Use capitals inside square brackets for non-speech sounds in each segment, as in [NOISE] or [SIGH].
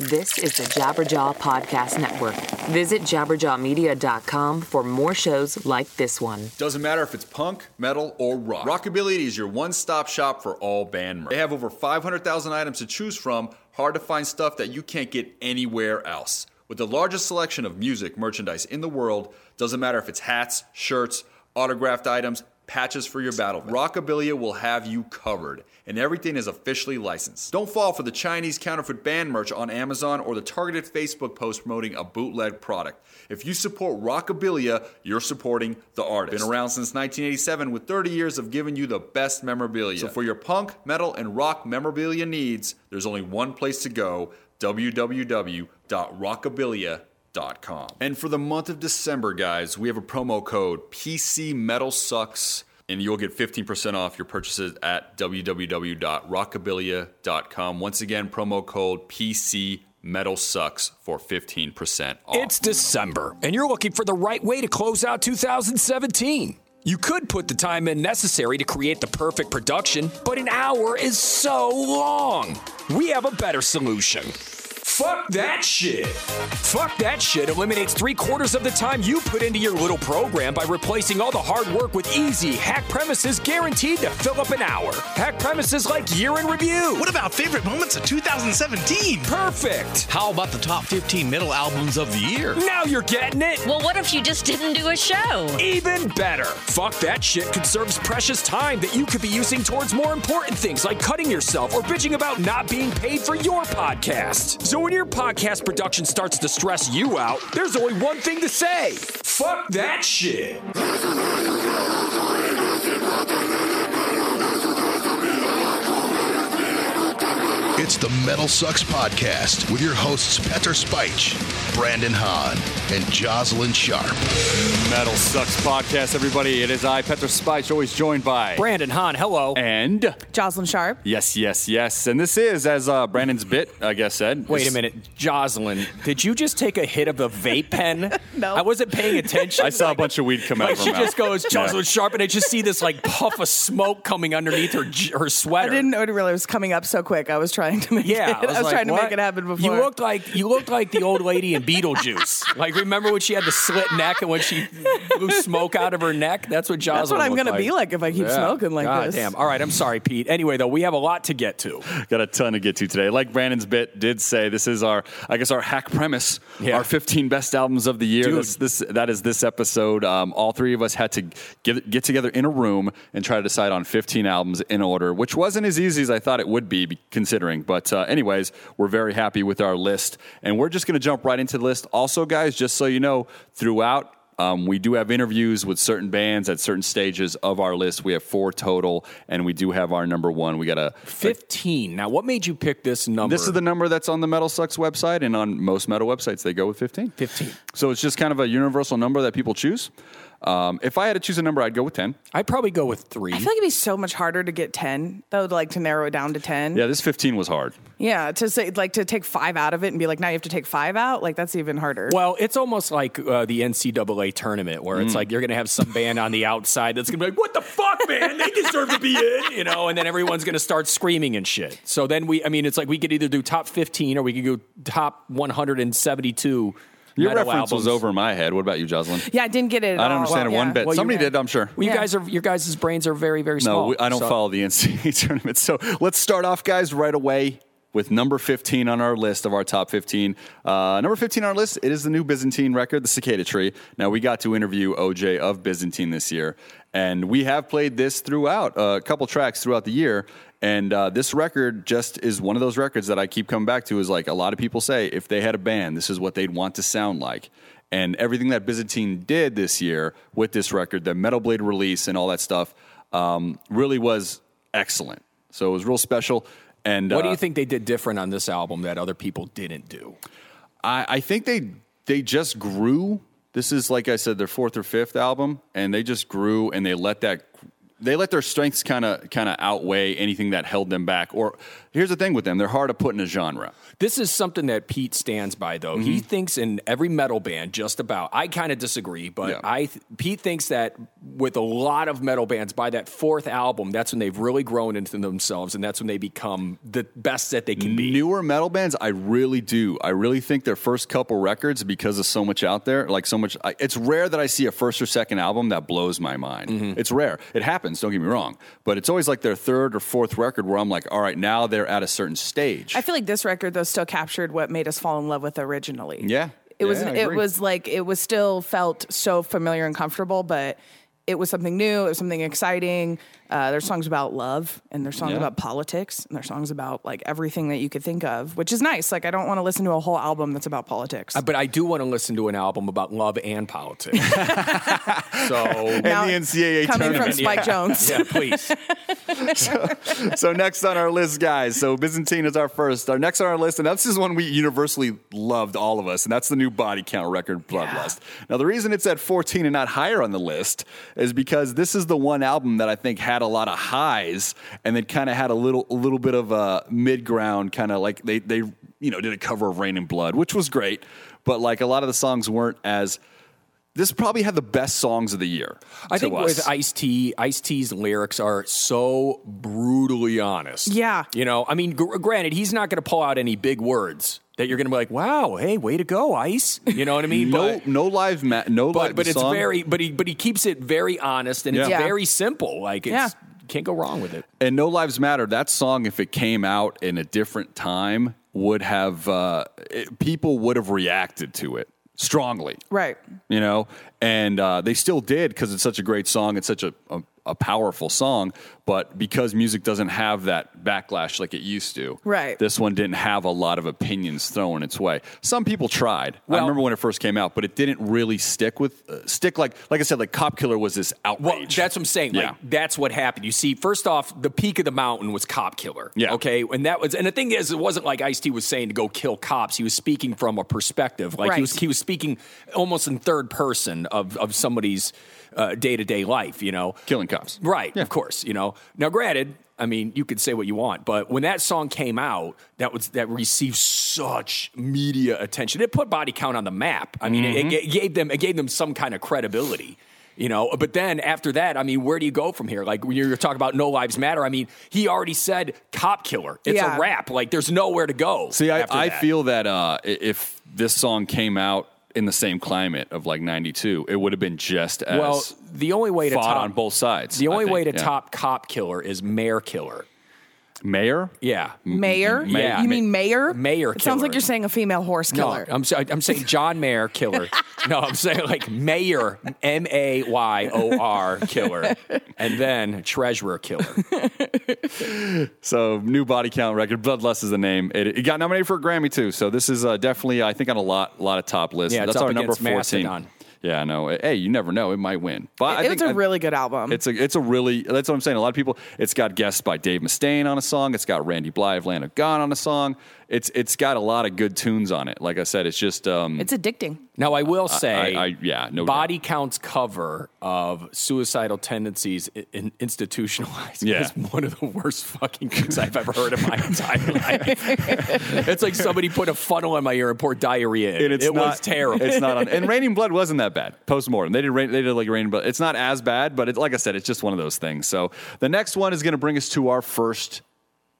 This is the Jabberjaw Podcast Network. Visit jabberjawmedia.com for more shows like this one. Doesn't matter if it's punk, metal, or rock. Rockabilia is your one stop shop for all band merch. They have over 500,000 items to choose from, hard to find stuff that you can't get anywhere else. With the largest selection of music merchandise in the world, doesn't matter if it's hats, shirts, autographed items, patches for your battle. Rockabilia will have you covered, and everything is officially licensed. Don't fall for the Chinese counterfeit band merch on Amazon or the targeted Facebook post promoting a bootleg product. If you support Rockabilia, you're supporting the artist. Been around since 1987 with 30 years of giving you the best memorabilia. So for your punk, metal, and rock memorabilia needs, there's only one place to go www.rockabilia.com. And for the month of December, guys, we have a promo code PC Metal Sucks, and you'll get 15% off your purchases at www.rockabilia.com. Once again, promo code PC Metal Sucks for 15% off. It's December, and you're looking for the right way to close out 2017. You could put the time in necessary to create the perfect production, but an hour is so long. We have a better solution. Fuck that shit. Fuck that shit eliminates three quarters of the time you put into your little program by replacing all the hard work with easy hack premises guaranteed to fill up an hour. Hack premises like year in review. What about favorite moments of 2017? Perfect. How about the top 15 metal albums of the year? Now you're getting it. Well, what if you just didn't do a show? Even better. Fuck that shit conserves precious time that you could be using towards more important things like cutting yourself or bitching about not being paid for your podcast. So when your podcast production starts to stress you out, there's only one thing to say. Fuck that shit. It's the Metal Sucks Podcast with your hosts Pete Spike, Brandon Hahn, and Jocelyn Sharp. Metal Sucks Podcast, everybody. It is I, Petra Spike, always joined by Brandon Hahn, hello. and Jocelyn Sharp. yes, yes, yes. And this is, as uh, Brandon's bit, I guess, said. Wait a minute, Jocelyn, did you just take a hit of a vape pen? [LAUGHS] No. I wasn't paying attention. I saw a bunch of weed come out Like of her she mouth. just goes, Jocelyn Sharp, and I just see this like puff of smoke coming underneath her j- her I didn't know it really was coming up so quick. I was trying to make Yeah, it. I was, like, trying to what? make it happen before. You looked like you looked like the old lady in Beetlejuice. [LAUGHS] like remember when she had the slit neck and when she blew smoke out of her neck? That's what Jocelyn. That's what I'm gonna be like if I keep Yeah. smoking like God this. Damn. All right, I'm sorry, Pete. Anyway, though, we have a lot to get to. Got a ton to get to today. Like Brandon's bit did say, this is our, I guess, our hack premise. Yeah. Our 15 best albums of the year. Dude. This, this, that is this episode. Um, all three of us had to get, get together in a room and try to decide on 15 albums in order, which wasn't as easy as I thought it would be, be- considering. But, uh, anyways, we're very happy with our list, and we're just going to jump right into the list. Also, guys, just so you know, throughout um, we do have interviews with certain bands at certain stages of our list. We have four total, and we do have our number one. We got a Fifteen. Now, what made you pick this number? this is the number that's on the Metal Sucks website, and on most metal websites, they go with 15. 15. So it's just kind of a universal number that people choose. Um, if I had to choose a number, I'd go with 10. I'd probably go with three. I feel like it'd be so much harder to get ten though, to like to narrow it down to ten. Yeah, this 15 was hard. Yeah, to say like to take five out of it and be like, now you have to take five out. Like that's even harder. Well, it's almost like uh, the NCAA tournament where Mm. it's like you're going to have some band on the outside that's going to be like, "What the fuck, man? They deserve to be in," you know, and then everyone's going to start screaming and shit. So then we, I mean, it's like we could either do top 15 or we could go top 172. Your metal reference was albums. over my head. What about you, Jocelyn? yeah, I didn't get it. At I don't all. understand it Yeah. one bit. Well, Somebody did, I'm sure. Well, you Yeah. guys are your guys' brains are very very small. No, we, I don't So- follow the [LAUGHS] NCAA tournament. So let's start off, guys, right away with number 15 on our list of our top 15. Uh, number 15 on our list, it is the new Byzantine record, The Cicada Tree. Now, we got to interview OJ of Byzantine this year, and we have played this throughout, uh, a couple tracks throughout the year. And uh, this record just is one of those records that I keep coming back to. Is like a lot of people say, if they had a band, this is what they'd want to sound like. And everything that Byzantine did this year with this record, the Metal Blade release and all that stuff, um, really was excellent. So it was real special. And What do uh, you think they did different on this album that other people didn't do? I, I think they they just grew. This is like I said, their fourth or fifth album, and they just grew and they let that they let their strengths kind of kind of outweigh anything that held them back, or here's the thing with them: they're hard to put in a genre. This is something that Pete stands by, though. He Mm-hmm. thinks in every metal band, just about. I kind of disagree, but Yeah. I th- Pete thinks that with a lot of metal bands, by that fourth album, that's when they've really grown into themselves, and that's when they become the best that they can be. Newer metal bands, I really do. I really think their first couple records, because of so much out there, like so much. I, it's rare that I see a first or second album that blows my mind. Mm-hmm. It's rare. It happens. Don't get me wrong, but it's always like their third or fourth record where I'm like, all right, now they're at a certain stage. I feel like this record though still captured what made us fall in love with originally. Yeah. It was Yeah, I it was like it was still felt so familiar and comfortable, but it was something new, it was something exciting. Uh, there's songs about love and there's songs Yeah. about politics and there's songs about like everything that you could think of, which is nice. Like I don't want to listen to a whole album that's about politics. Uh, But I do want to listen to an album about love and politics. [LAUGHS] so, Now, the NCAA coming tournament. from Spike Jones. yeah, please. [LAUGHS] so next on our list, guys. So Byzantine is our first. Our next on our list, and that's is one we universally loved, all of us, and that's the new Body Count record, Bloodlust. Now the reason it's at 14 and not higher on the list is because this is the one album that I think had a lot of highs, and then kind of had a little, a little bit of a mid ground, kind of like they, they, you know, did a cover of Raining Blood, which was great, but like a lot of the songs weren't as. This probably had the best songs of the year. I to think us. with Ice T, Ice T's lyrics are so brutally honest. Yeah. you know, I mean, gr- granted, he's not going to pull out any big words that you're going to be like, "Wow, hey, way to go, Ice." You know what I mean? no, But- no live, ma- no but live. but it's song- very but he but he keeps it very honest and it's Yeah. very simple. Like it's Yeah. can't go wrong with it. And No Lives Matter, that song, if it came out in a different time, would have, uh, it, people would have reacted to it strongly. Right. You know? And uh, they still did because it's such a great song. It's such a, a, a powerful song. But because music doesn't have that backlash like it used to, Right. this one didn't have a lot of opinions thrown its way. Some people tried. I remember when it first came out, but it didn't really stick with, uh, stick like, like I said, like Cop Killer was this outrage. Well, that's what I'm saying. Yeah. Like that's what happened. You see, first off, the peak of the mountain was Cop Killer. Yeah. Okay. And that was, and the thing is, it wasn't like Ice T was saying to go kill cops. He was speaking from a perspective. Like he Right. was, he was speaking almost in third person of of somebody's day to day life. You know, Killing cops. Right, of course. You know. Now, granted, I mean, you could say what you want, but when that song came out, that was that received such media attention. It put Body Count on the map. I mean, it, it gave them it gave them some kind of credibility. You know, but then after that, I mean, where do you go from here? Like when you're talking about No Lives Matter, I mean, he already said cop killer. It's Yeah. a rap. Like there's nowhere to go. See, I, after I that. feel that uh, if this song came out in the same climate of like 92, it would have been just as well, the only way to top on both sides. The only way to yeah. top cop killer is mayor killer. Mayor. Yeah, Mayor? Yeah. You mean mayor? Mayor It sounds like you're saying a female horse killer. No, I'm, sa- I'm saying John Mayer killer. [LAUGHS] no, I'm saying like Mayor, M A Y O R killer, and then Treasurer killer. [LAUGHS] So new body count record. Bloodlust is the name. It, it got nominated for a Grammy too. So this is uh, definitely, I think, on a lot, lot of top lists. Yeah, it's That's up our number against 14. Mastodon. Yeah, no. Hey, you never know. It might win. But I it think was a I- really good album. It's a it's a really that's what I'm saying. A lot of people. It's got guests by Dave Mustaine on a song. It's got Randy Blythe, Lamb of God on a song. It's it's got a lot of good tunes on it. Like I said, it's just um, it's addicting. Now I will say, I- I- yeah, no Body Count's cover of "Suicidal Tendencies in Institutionalized" Yeah. is one of the worst fucking things I've ever heard in my [LAUGHS] entire life. it's like somebody put a funnel in my ear and poured diarrhea in. and it's it not, was terrible. It's not on. And [LAUGHS] Raining Blood wasn't that bad. Postmortem, they did. Rain, they did like Raining Blood. It's not as bad, but it, like I said, it's just one of those things. So the next one is going to bring us to our first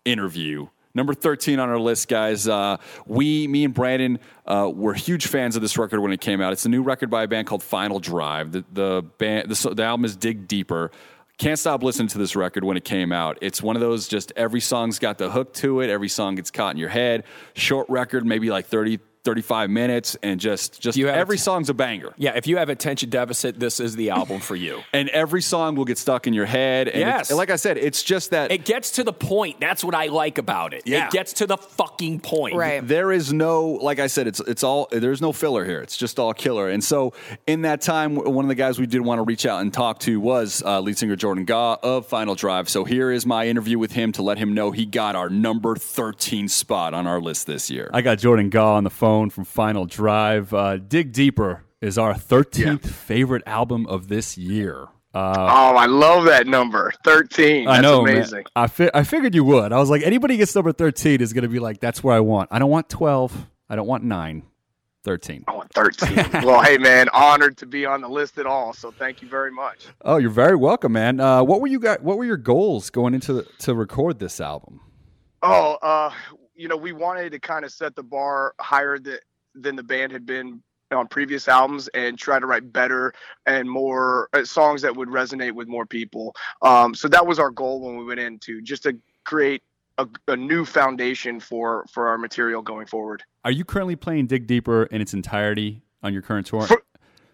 interview. Number 13 on our list, guys. Uh, we, me and Brandon, uh, were huge fans of this record when it came out. It's a new record by a band called Final Drive. The, the, band, the, the album is Dig Deeper. Can't stop listening to this record when it came out. It's one of those just every song's got the hook to it. Every song gets caught in your head. Short record, maybe like 30, 35 minutes, and just just You have- every song's a banger. yeah, if you have attention deficit, this is the album for you. [LAUGHS] And every song will get stuck in your head. And Yes. and like I said, it's just that It gets to the point. That's what I like about it. Yeah. It gets to the fucking point. Right. there is no like i said it's it's all there's no filler here it's just all killer and so in that time one of the guys we did want to reach out and talk to was uh, lead singer jordan gaw of final drive so here is my interview with him to let him know he got our number 13 spot on our list this year I got Jordan Gaw on the phone from Final Drive. Uh, Dig Deeper is our 13th favorite album of this year. Uh, oh, I love that number, thirteen. That's I know, amazing. man. I fi- I figured you would. I was like, anybody gets number thirteen is going to be like, that's where I want. I don't want twelve. I don't want nine. 13. I want 13. well, hey, man, honored to be on the list at all. So thank you very much. Oh, you're very welcome, man. Uh, what were you got? What were your goals going into the, to record this album? Oh, uh, you know, we wanted to kind of set the bar higher that, than the band had been on previous albums and try to write better and more uh, songs that would resonate with more people. Um, so that was our goal when we went into just to create a, a, new foundation for for our material going forward. Are you currently playing Dig Deeper in its entirety on your current tour? For,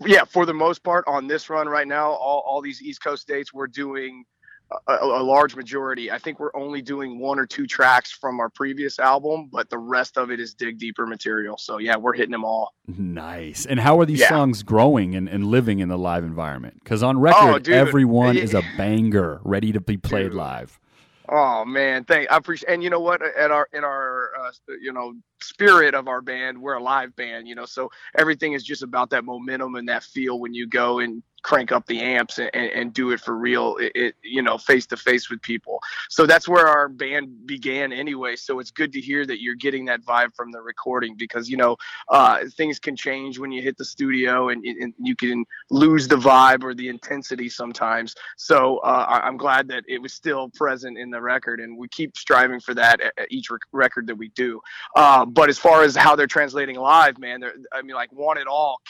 yeah, for the most part on this run right now, all, all these East Coast dates, we're doing a, a, large majority. I think we're only doing one or two tracks from our previous album, but the rest of it is dig deeper material. So yeah, we're hitting them all. Nice. And how are these yeah. songs growing and, and living in the live environment? Because on record, oh, everyone is a banger ready to be played dude. live. Oh man, thank I appreciate. And you know what? At our in our uh, you know spirit of our band, we're a live band. You know, so everything is just about that momentum and that feel when you go and crank up the amps and, and do it for real it, it you know face to face with people. So that's where our band began anyway. So it's good to hear that you're getting that vibe from the recording because you know uh, things can change when you hit the studio and, and, you can lose the vibe or the intensity sometimes. So uh, i'm glad that it was still present in the record and we keep striving for that at, each rec- record that we do. Uh, but as far as how they're translating live man i mean like want it all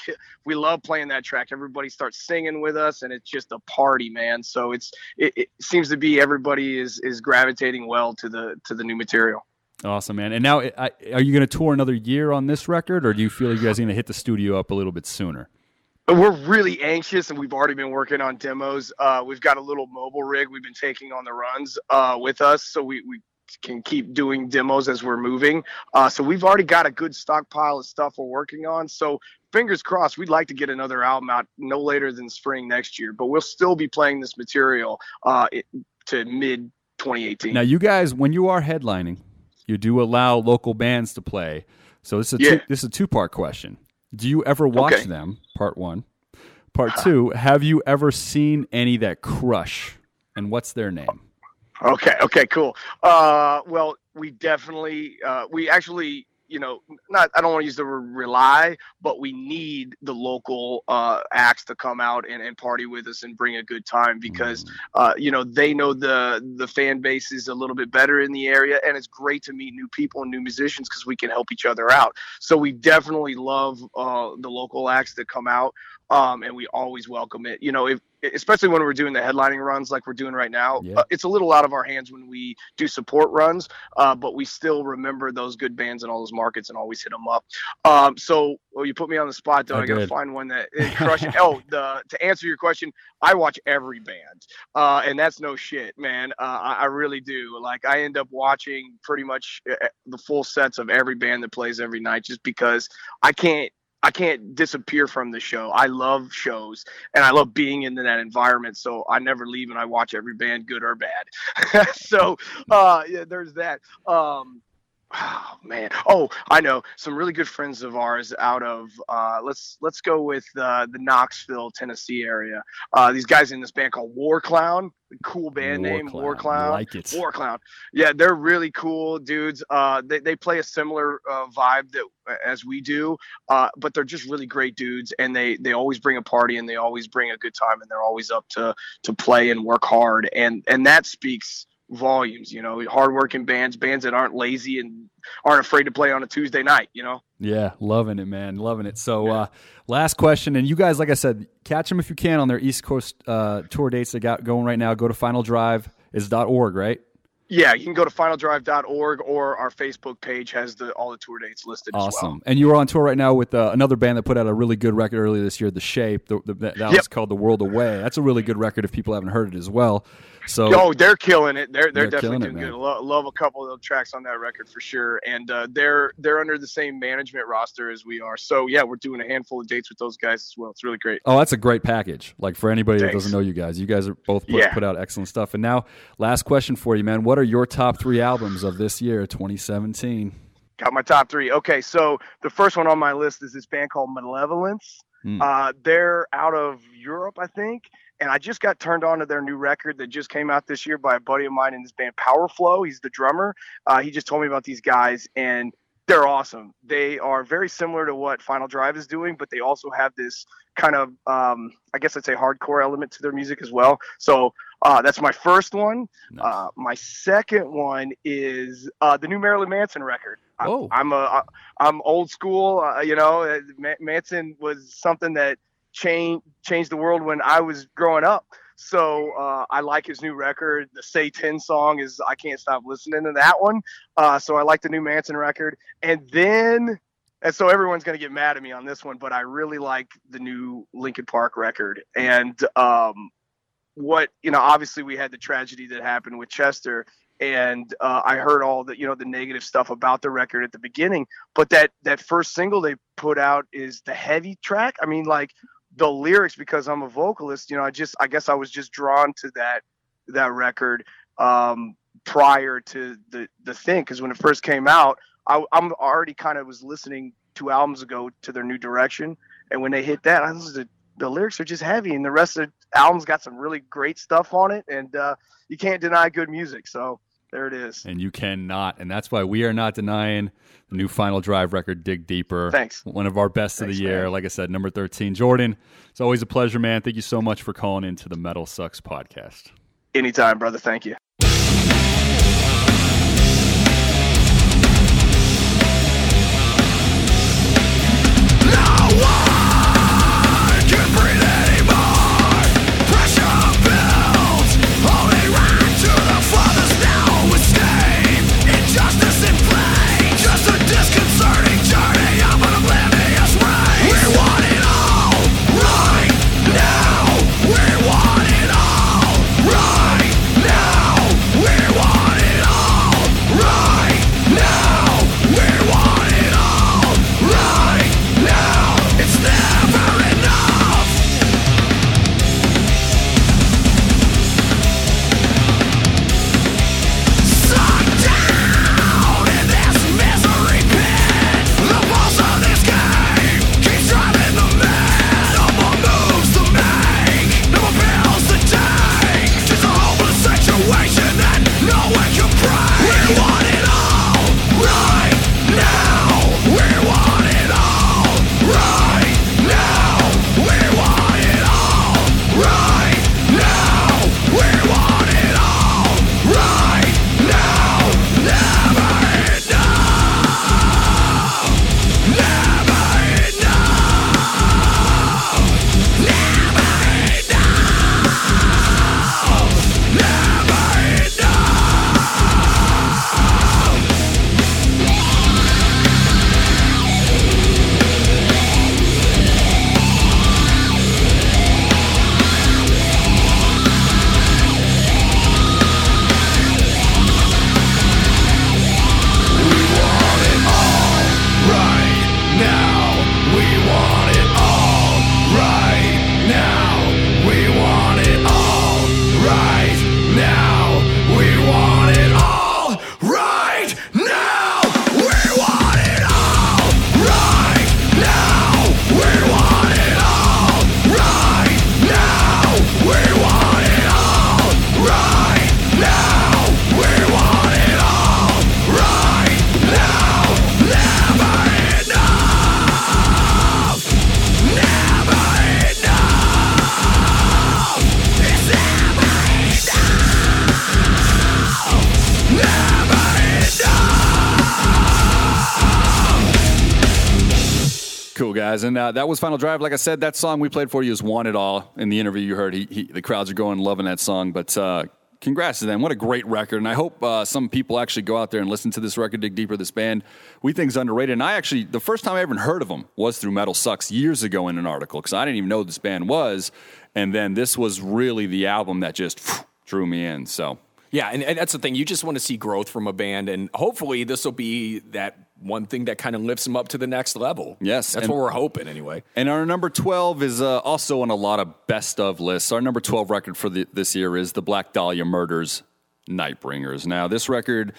we love playing that track. Everybody starts singing singing with us, and it's just a party, man. So it's it, it seems to be everybody is is gravitating well to the to the new material. Awesome, man. And now, are you going to tour another year on this record, or do you feel like you guys are going to hit the studio up a little bit sooner? We're really anxious, and we've already been working on demos. Uh, we've got a little mobile rig we've been taking on the runs uh, with us, so we, we can keep doing demos as we're moving. Uh, so we've already got a good stockpile of stuff we're working on. So fingers crossed, we'd like to get another album out no later than spring next year. But we'll still be playing this material uh, to mid 2018. Now, you guys, when you are headlining, you do allow local bands to play. So this is a yeah. two, this is a two part question. Do you ever watch okay. them? Part one. Part two. Have you ever seen any that crush? And what's their name? Okay. Okay. Cool. Uh, well, we definitely, uh, we actually, you know, not, I don't want to use the word rely, but we need the local uh, acts to come out and, and party with us and bring a good time because, mm. uh, you know, they know the the fan base is a little bit better in the area, and it's great to meet new people and new musicians because we can help each other out. So we definitely love uh, the local acts that come out um, and we always welcome it. You know, if especially when we're doing the headlining runs like we're doing right now, yeah. uh, it's a little out of our hands when we do support runs, uh, but we still remember those good bands in all those markets and always hit them up. Um, so, well, you put me on the spot though. I, I gotta find one that [LAUGHS] crushes. oh, the to answer your question, I watch every band, uh, and that's no shit, man. Uh, I, I really do. Like, I end up watching pretty much uh, uh, the full sets of every band that plays every night, just because I can't I can't disappear from the show. I love shows and I love being in that environment. So I never leave and I watch every band, good or bad. [LAUGHS] so uh, yeah, there's that. Um, Oh man. Oh, I know some really good friends of ours out of uh, let's let's go with uh, the Knoxville, Tennessee area. Uh, these guys in this band called War Clown. Cool band War name, Clown. War Clown. Like it. War Clown. Yeah, they're really cool dudes. Uh, they they play a similar uh, vibe that as we do, uh, but they're just really great dudes, and they they always bring a party and they always bring a good time, and they're always up to to play and work hard, and and that speaks volumes, you know, hardworking bands, bands that aren't lazy and aren't afraid to play on a Tuesday night, you know? Yeah, loving it, man. Loving it. So, yeah. uh, last question. And you guys, like I said, catch them if you can on their East Coast uh, tour dates they got going right now. Go to Final Drive is .org, right? Yeah, you can go to finaldrive.org or our Facebook page has the all the tour dates listed awesome. Well. And you are on tour right now with uh, another band that put out a really good record earlier this year, The Shape. The, the, that yep. was called The World Away. That's a really good record if people haven't heard it as well. So oh, they're killing it. They're they're, they're definitely doing it, good. Love, love, a couple of tracks on that record for sure. And uh, they're they're under the same management roster as we are. So yeah, we're doing a handful of dates with those guys as well. It's really great. Oh, that's a great package. Like for anybody Thanks. that doesn't know you guys, you guys are both put, yeah. put out excellent stuff. And now, last question for you, man. What are your top three albums of this year, 2017? Got my top three. Okay, so the first one on my list is this band called Malevolence. Mm. Uh, they're out of Europe, I think. And I just got turned on to their new record that just came out this year by a buddy of mine in this band, Powerflo. He's the drummer. Uh, he just told me about these guys, and they're awesome. They are very similar to what Final Drive is doing, but they also have this kind of, um, I guess I'd say, hardcore element to their music as well. So uh, that's my first one. Nice. Uh, my second one is uh, the new Marilyn Manson record. Oh. I, am a I'm old school. Uh, you know, uh, Manson was something that changed changed the world when I was growing up. So uh, I like his new record. The SAY10 song is I can't stop listening to that one. Uh, so I like the new Manson record. And then and so everyone's going to get mad at me on this one, but I really like the new Linkin Park record. And um, what you know, obviously we had the tragedy that happened with Chester, and uh, I heard all the you know the negative stuff about the record at the beginning. But that that first single they put out is the heavy track. I mean, like the lyrics because I'm a vocalist. You know, I just I guess I was just drawn to that that record um, prior to the the thing because when it first came out, I, I'm already kind of was listening two albums ago to their new direction, and when they hit that, I was the lyrics are just heavy, and the rest of the album's got some really great stuff on it, and uh, you can't deny good music. So there it is. And you cannot, and that's why we are not denying the new Final Drive record, Dig Deeper. Thanks. One of our best Thanks, of the year. Man. Like I said, number thirteen, Jordan. It's always a pleasure, man. Thank you so much for calling into the Metal Sucks podcast. Anytime, brother. Thank you. And uh, that was Final Drive. Like I said, that song we played for you is One It All." In the interview you heard, he, he, the crowds are going loving that song. But uh, congrats to them. What a great record. And I hope uh, some people actually go out there and listen to this record, dig deeper. This band we think is underrated. And I actually, the first time I ever heard of them was through Metal Sucks years ago in an article because I didn't even know this band was. And then this was really the album that just phew, drew me in. So yeah, and, and, that's the thing. You just want to see growth from a band, and hopefully this will be that one thing that kind of lifts them up to the next level. Yes, that's what we're hoping anyway. And our number twelve is uh, also on a lot of best of lists. Our number twelve record for the, this year is the Black Dahlia Murder's, Nightbringers. Now this record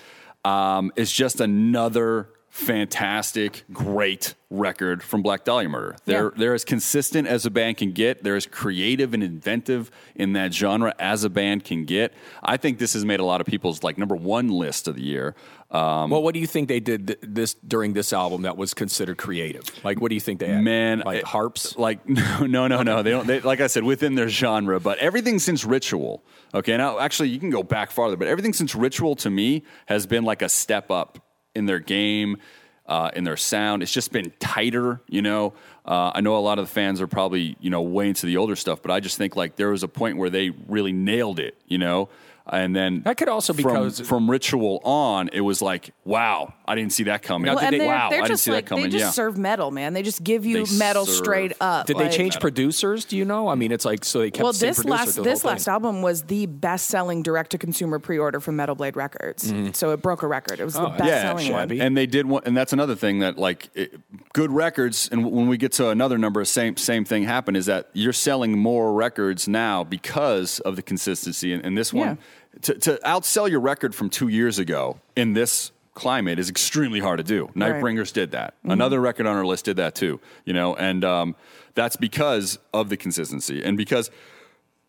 um, is just another fantastic, great record from Black Dahlia Murder. They're Yeah. they're as consistent as a band can get. They're as creative and inventive in that genre as a band can get. I think this has made a lot of people's like number one list of the year. Um, well, what do you think they did th- this during this album that was considered creative? Like, what do you think they had? Man, like it- harps. Like [LAUGHS] no, no, no, no. They don't. They, like I said, within their genre, but everything since Ritual. Okay, now actually you can go back farther, but everything since Ritual to me has been like a step up in their game, uh, in their sound. It's just been tighter. You know, uh, I know a lot of the fans are probably you know way into the older stuff, but I just think like there was a point where they really nailed it. You know. And then That could also be from, because- from Ritual on, it was like, wow, I didn't see that coming. Well, and they're, wow, they're I didn't see like that coming. they just yeah. serve metal, man. They just give you They metal serve- straight up. Did they like- change producers? Do you know? I mean, it's like so they kept Well, the this producer last this last thing. album was the best selling direct to consumer pre order from Metal Blade Records. Mm-hmm. So it broke a record. It was the Oh, best selling one. And they did one, and that's another thing that like it, good records. And when we get to another number, same same thing happened is that you're selling more records now because of the consistency. And, and this one, to, to outsell your record from two years ago in this climate is extremely hard to do. Nightbringers did that. Another record on our list did that too. You know, and um, that's because of the consistency and because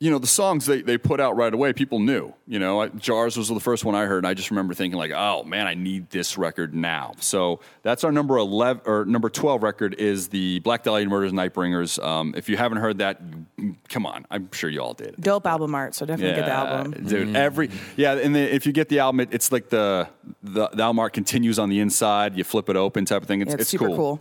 you know, the songs they, they put out right away, people knew. You know, I- Jars was the first one I heard, and I just remember thinking like, oh man, I need this record now. So that's our number eleven or number twelve record is the Black Dahlia Murder's Nightbringers. Um, if you haven't heard that, come on, I'm sure you all did. Dope album art. So definitely get the album. dude. Every yeah, and then if you get the album, it, it's like the, the the album art continues on the inside. You flip it open, type of thing. It's, Yeah, it's, super cool.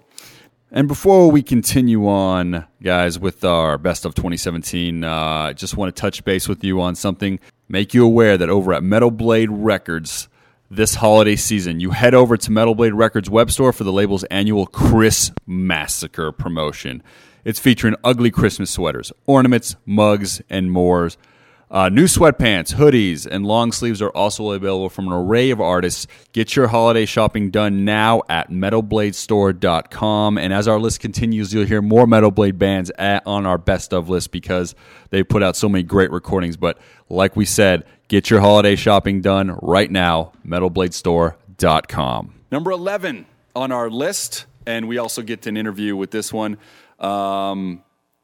And before we continue on, guys, with our best of 2017, uh, I just want to touch base with you on something. Make you aware that over at Metal Blade Records, this holiday season, you head over to Metal Blade Records web store for the label's annual Chris Massacre promotion. It's featuring ugly Christmas sweaters, ornaments, mugs, and more. Uh, new sweatpants, hoodies, and long sleeves are also available from an array of artists. Get your holiday shopping done now at metalbladestore.com. And as our list continues, you'll hear more Metal Blade bands at, on our best of list because they put out so many great recordings. But like we said, get your holiday shopping done right now, metalbladestore.com. Number 11 on our list, and we also get an interview with this one um,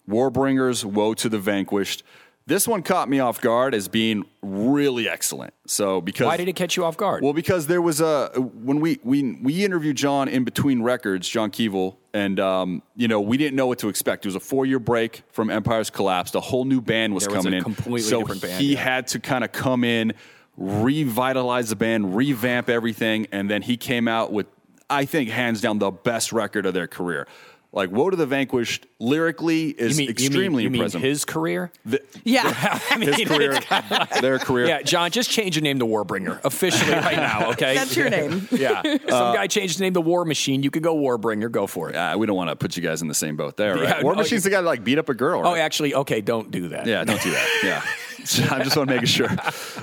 Warbringers, Woe to the Vanquished. This one caught me off guard as being really excellent. So because Why did it catch you off guard? Well, because there was a when we we we interviewed John in between records, John Kevill, and um, you know we didn't know what to expect. It was a four year break from Empire's Collapse. A whole new band was There was coming a in, completely so different band, he yeah. had to kind of come in, revitalize the band, revamp everything, and then he came out with I think hands down the best record of their career. Like Woe to the Vanquished, lyrically is you mean, extremely you mean, you impressive. [LAUGHS] mean his career? Yeah. His career, their career. Yeah, John, just change your name to Warbringer officially right now, [LAUGHS] okay? That's your name. [LAUGHS] Yeah. Some guy changed his name to War Machine. You could go Warbringer. Go for it. Uh, we don't want to put you guys in the same boat there, right? Yeah, War no, Machine's you- the guy that like beat up a girl. Oh, actually, okay, don't do that. Yeah, don't do that. Yeah. I just want to make sure.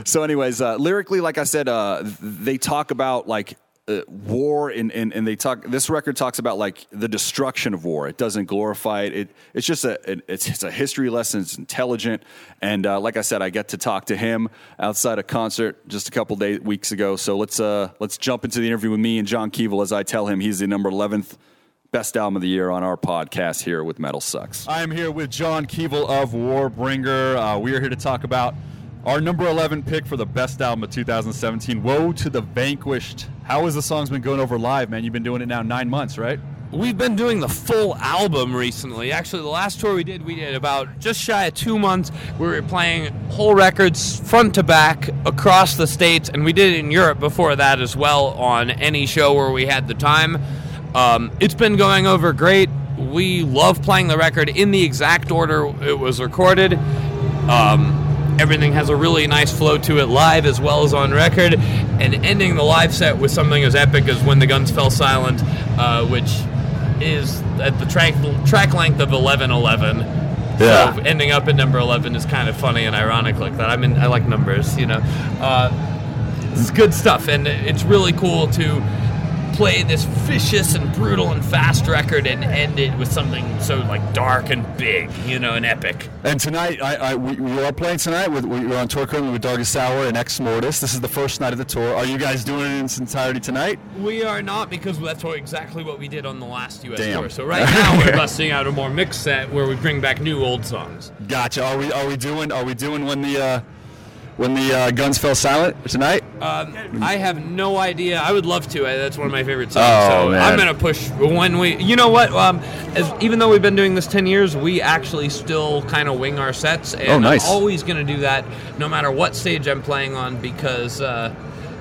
So, anyways, uh, lyrically, like I said, uh, they talk about like uh, war, and, and and they talk. This record talks about like the destruction of war. It doesn't glorify it. it it's just a it, it's, it's a history lesson. It's intelligent, and uh, like I said, I get to talk to him outside a concert just a couple days weeks ago. So let's uh let's jump into the interview with me and John Kevill as I tell him he's the number eleventh. Best album of the year on our podcast here with Metal Sucks. I am here with John Kevill of Warbringer. Uh, we are here to talk about our number 11 pick for the best album of 2017, Woe to the Vanquished. How has the songs been going over live, man? You've been doing it now nine months, right? We've been doing the full album recently. Actually, the last tour we did, we did about just shy of two months. We were playing whole records front to back across the states, and we did it in Europe before that as well on any show where we had the time. Um, it's been going over great. We love playing the record in the exact order it was recorded. Um, everything has a really nice flow to it live as well as on record, and ending the live set with something as epic as "When the Guns Fell Silent," uh, which is at the track track length of eleven eleven. Yeah. So ending up at number eleven is kind of funny and ironic like that. I mean, I like numbers, you know. Uh, it's good stuff, and it's really cool to play this vicious and brutal and fast record and end it with something so like dark and big, you know, and epic. And tonight, I, I we, we are playing tonight. With, we're on tour currently with Darkest Hour and Exmortus. This is the first night of the tour. Are you guys doing it in its entirety tonight? We are not because that's what, exactly what we did on the last U.S. Damn. tour. So right [LAUGHS] now we're busting out a more mixed set where we bring back new old songs. Gotcha. Are we are we doing are we doing when the uh, when the uh, guns fell silent tonight? Um, I have no idea. I would love to. I, that's one of my favorite songs. Oh, so man. I'm gonna push when we. You know what? Um, as, even though we've been doing this ten years, we actually still kind of wing our sets, and Oh, nice. I'm always gonna do that, no matter what stage I'm playing on, because uh,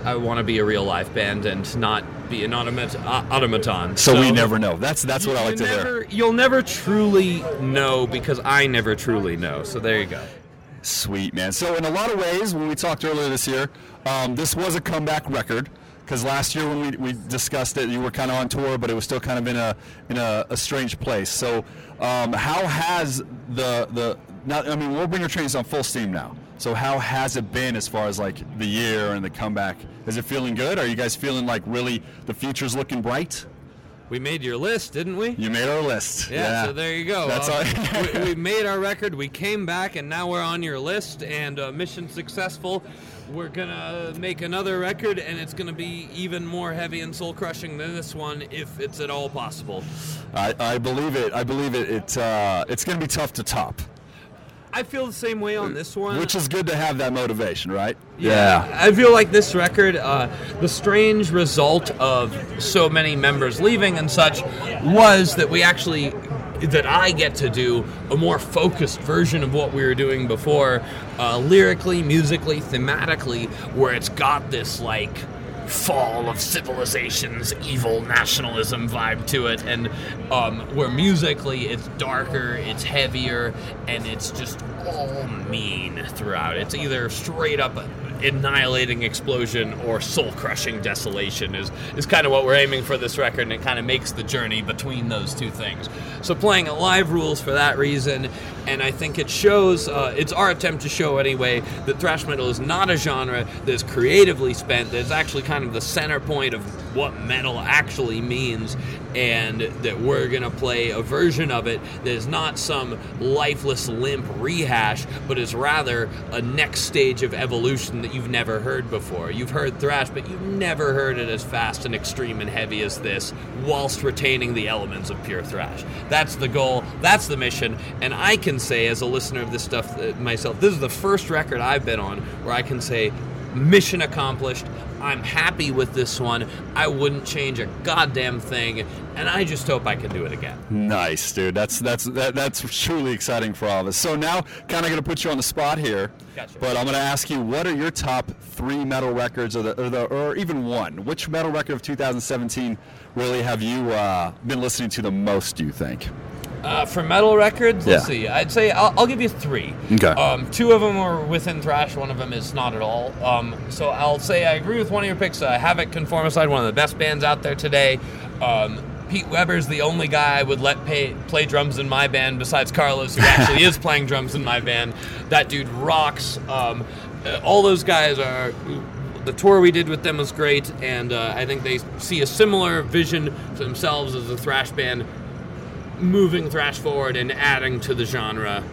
I want to be a real live band and not be an automat- uh, automaton. So, we never know. That's that's what I like you to hear. You'll never truly know because I never truly know. So there you go. Sweet man. So in a lot of ways, when we talked earlier this year, um, this was a comeback record. Because last year when we, we discussed it, you were kind of on tour, but it was still kind of in a in a, a strange place. So um, how has the the now? I mean, we're bringing trains on full steam now. So how has it been as far as like the year and the comeback? Is it feeling good? Are you guys feeling like really the future's looking bright? We made your list, didn't we? You made our list. Yeah, so there you go. That's Uh, all. we, [LAUGHS] we made our record. We came back, and now we're on your list. And uh, mission successful. We're gonna make another record, and it's gonna be even more heavy and soul crushing than this one, if it's at all possible. I, I believe it. I believe it. It uh, it's going to be tough to top. I feel the same way on this one. Which is good to have that motivation, right? Yeah. I feel like this record, uh, the strange result of so many members leaving and such, was that we actually, that I get to do a more focused version of what we were doing before, uh, lyrically, musically, thematically, where it's got this like fall of civilizations, evil nationalism vibe to it, and um, where musically it's darker, it's heavier, and it's just all mean throughout. It's either straight up annihilating explosion or soul crushing desolation is, is kind of what we're aiming for this record, and it kind of makes the journey between those two things. So playing live rules for that reason, and I think it shows, uh, it's our attempt to show anyway, that thrash metal is not a genre that is creatively spent, that is actually kind of the center point of what metal actually means, and that we're going to play a version of it that is not some lifeless, limp rehash, but is rather a next stage of evolution that you've never heard before. You've heard thrash, but you've never heard it as fast and extreme and heavy as this, whilst retaining the elements of pure thrash. That's the goal, that's the mission, and I can say, as a listener of this stuff uh, myself, this is the first record I've been on where I can say, mission accomplished. I'm happy with this one. I wouldn't change a goddamn thing, and I just hope I can do it again. Nice, dude. That's that's that, that's truly exciting for all of us. So now, kind of going to put you on the spot here, Gotcha. but I'm going to ask you, what are your top three metal records, or the, or, the, or even one? Which metal record of 2017 really have you uh, been listening to the most? Do you think? Uh, for metal records, let's Yeah. see. I'd say I'll, I'll give you three. Okay. Um, two of them are within thrash. One of them is not at all. Um, so I'll say I agree with one of your picks. Uh, Havok Conformicide, one of the best bands out there today. Um, Pete Webber's the only guy I would let pay, play drums in my band besides Carlos, who [LAUGHS] actually is playing drums in my band. That dude rocks. Um, uh, all those guys are the tour we did with them was great, and uh, I think they see a similar vision to themselves as a thrash band, moving thrash forward and adding to the genre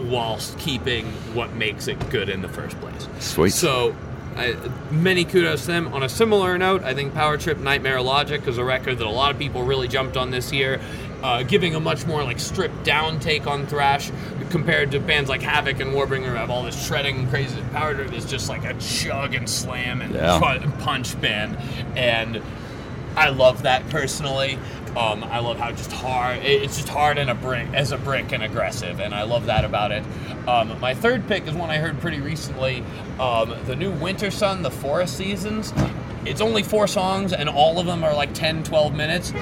whilst keeping what makes it good in the first place. Sweet. So, I, many kudos to them. On a similar note, I think Power Trip Nightmare Logic is a record that a lot of people really jumped on this year, uh, giving a much more like stripped down take on thrash compared to bands like Havok and Warbringer have all this shredding and crazy. Power Trip is just like a chug and slam and Yeah. punch band, and I love that personally. Um, I love how just hard it's just hard and a brick as a brick and aggressive, and I love that about it. Um, my third pick is one I heard pretty recently. Um, the new Wintersun, The Forest Seasons. It's only four songs, and all of them are like 10, 12 minutes.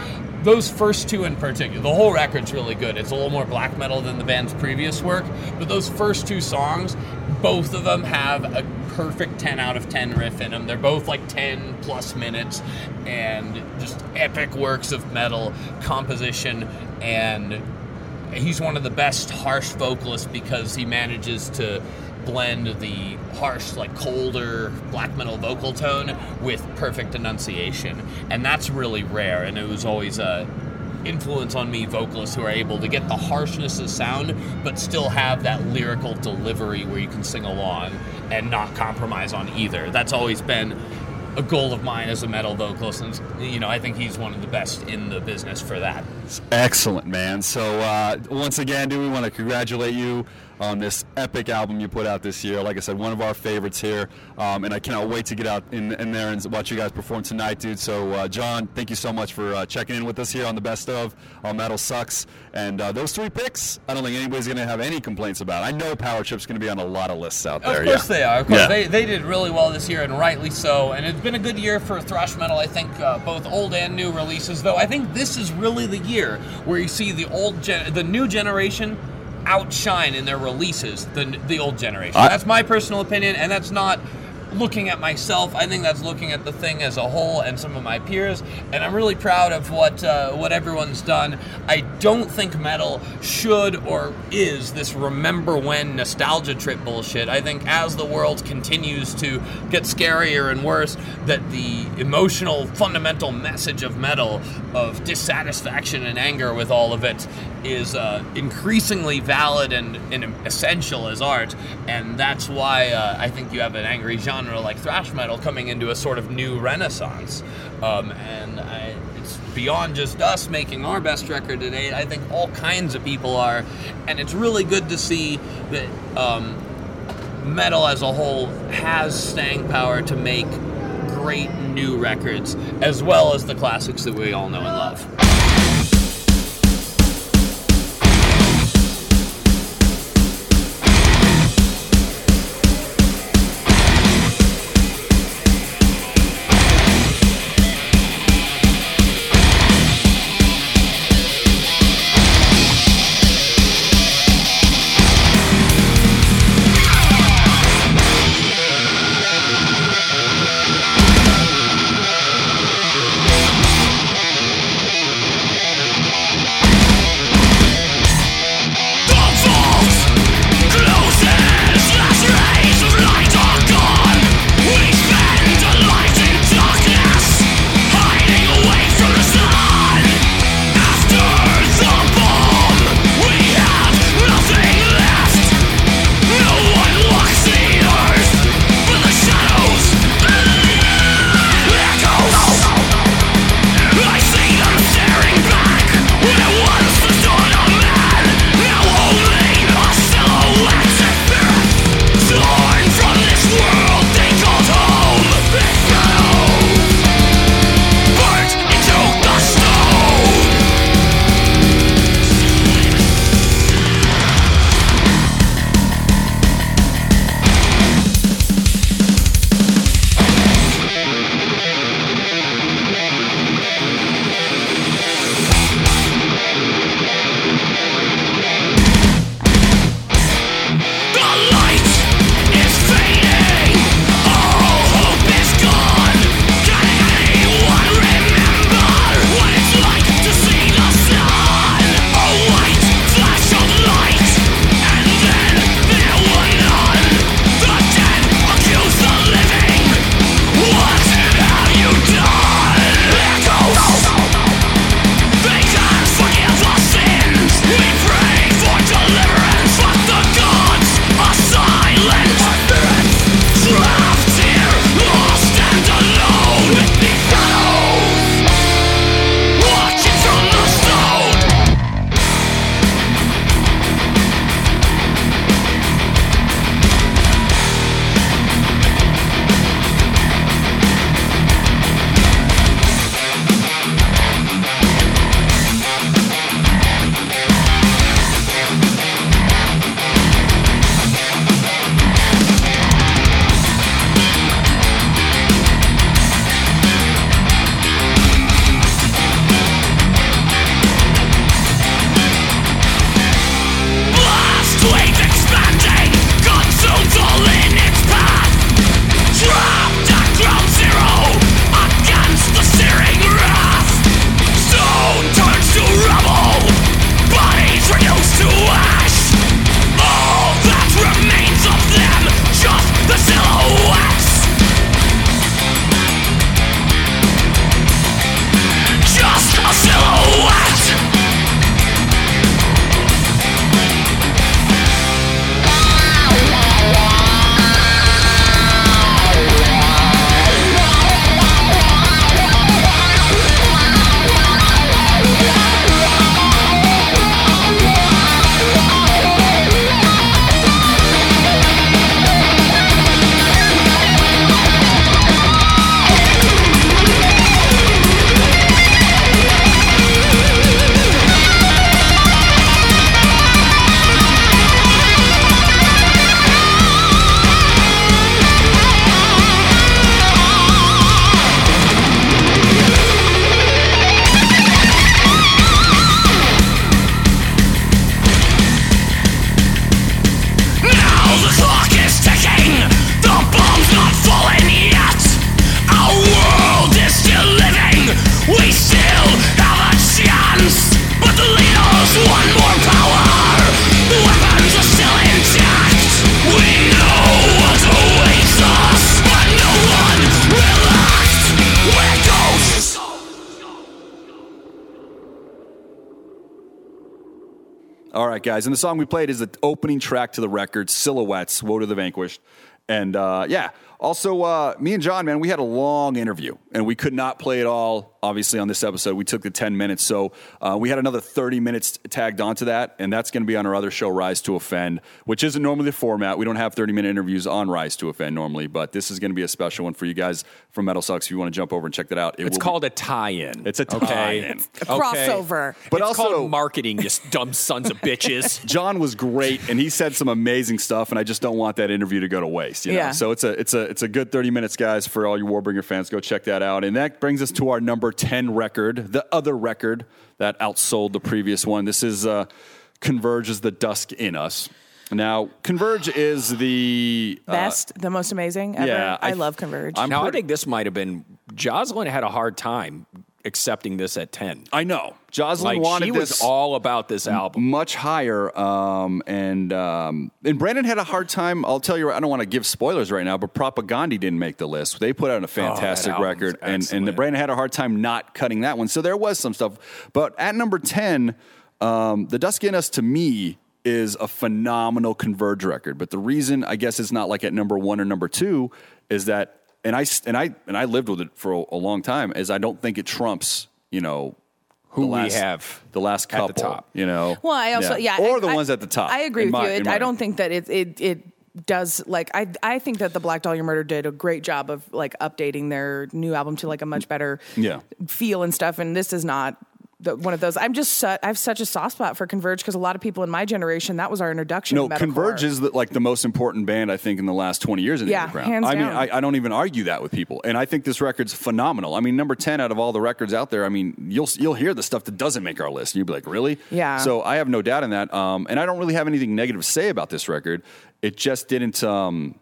Those first two in particular, the whole record's really good. It's a little more black metal than the band's previous work, but those first two songs, both of them have a perfect 10 out of 10 riff in them. They're both like 10 plus minutes and just epic works of metal composition. And he's one of the best harsh vocalists because he manages to blend the harsh, like colder black metal vocal tone with perfect enunciation, and that's really rare. And it was always a influence on me vocalists who are able to get the harshness of sound but still have that lyrical delivery where you can sing along and not compromise on either. That's always been a goal of mine as a metal vocalist and you know i think he's one of the best in the business for that. Excellent man. So uh, once again do we want to congratulate you on this epic album you put out this year. Like I said, one of our favorites here, um, and I cannot wait to get out in, in, there and watch you guys perform tonight, dude. So, uh, John, thank you so much for uh, checking in with us here on the Best of on Metal Sucks. And uh, those three picks, I don't think anybody's going to have any complaints about. I know Power Trip's going to be on a lot of lists out there. Of course yeah. they are. Of course, yeah. they, they did really well this year, and rightly so. And it's been a good year for thrash metal. I think uh, both old and new releases. Though I think this is really the year where you see the old, gen- the new generation outshine in their releases than the old generation. I, that's my personal opinion, and that's not looking at myself. I think that's looking at the thing as a whole and some of my peers, and I'm really proud of what uh, what everyone's done. I don't think metal should or is this remember when nostalgia trip bullshit. I think as the world continues to get scarier and worse, that the emotional fundamental message of metal of dissatisfaction and anger with all of it is uh, increasingly valid and, and, essential as art, and that's why uh, I think you have an angry genre like thrash metal coming into a sort of new renaissance. Um, and I, it's beyond just us making our best record today. I think all kinds of people are, and it's really good to see that um, metal as a whole has staying power to make great new records, as well as the classics that we all know and love. Right, guys. And the song we played is the opening track to the record, Silhouettes, Woe to the Vanquished. And uh, yeah, also, uh, me and John, man, we had a long interview and we could not play it all, obviously, on this episode. We took the 10 minutes. So uh, we had another 30 minutes tagged onto that. And that's going to be on our other show, Rise to Offend, which isn't normally the format. We don't have 30 minute interviews on Rise to Offend normally, but this is going to be a special one for you guys from MetalSucks if you want to jump over and check that out. It it's called be- a tie in. It's a tie in. A crossover. But it's also, called marketing, you dumb sons of bitches. [LAUGHS] John was great and he said some amazing stuff, and I just don't want that interview to go to waste. You know? Yeah. So it's a, it's, a, it's a good 30 minutes minutes, guys, for all you Warbringer fans. Go check that out. And that brings us to our number 10 record, the other record that outsold the previous one. This is uh, Converge is the Dusk in Us. Now, Converge is the uh, best, the most amazing ever. Yeah, I, I love Converge. I'm now, pretty, I think this might have been Jocelyn had a hard time accepting this at 10. I know. Jocelyn like, wanted she this was all about this album. Much higher. Um, and um, and Brandon had a hard time. I'll tell you, I don't want to give spoilers right now, but Propagandhi didn't make the list. They put out a fantastic oh, record, and, and the Brandon had a hard time not cutting that one. So there was some stuff. But at number 10, um, The Dusk in Us to me is a phenomenal Converge record. But the reason I guess it's not like at number one or number two is that and I and I and I lived with it for a, a long time. Is I don't think it trumps you know who last, we have the last couple, at the top. You know, well, I also yeah, yeah or I, the ones at the top. I agree with my, you. It, I don't think that it it it does like I I think that the Black Dahlia Murder did a great job of like updating their new album to like a much better yeah. feel and stuff. And this is not the, one of those. I'm just su- I have such a soft spot for Converge because a lot of people in my generation that was our introduction. No, Converge is the, like the most important band I think in the last 20 years in yeah, the underground. Hands I down. mean, I, I, don't even argue that with people, and I think this record's phenomenal. I mean, number 10 out of all the records out there. I mean, you'll you'll hear the stuff that doesn't make our list, and you'll be like, really? Yeah. So I have no doubt in that, um, and I don't really have anything negative to say about this record. It just didn't. Um,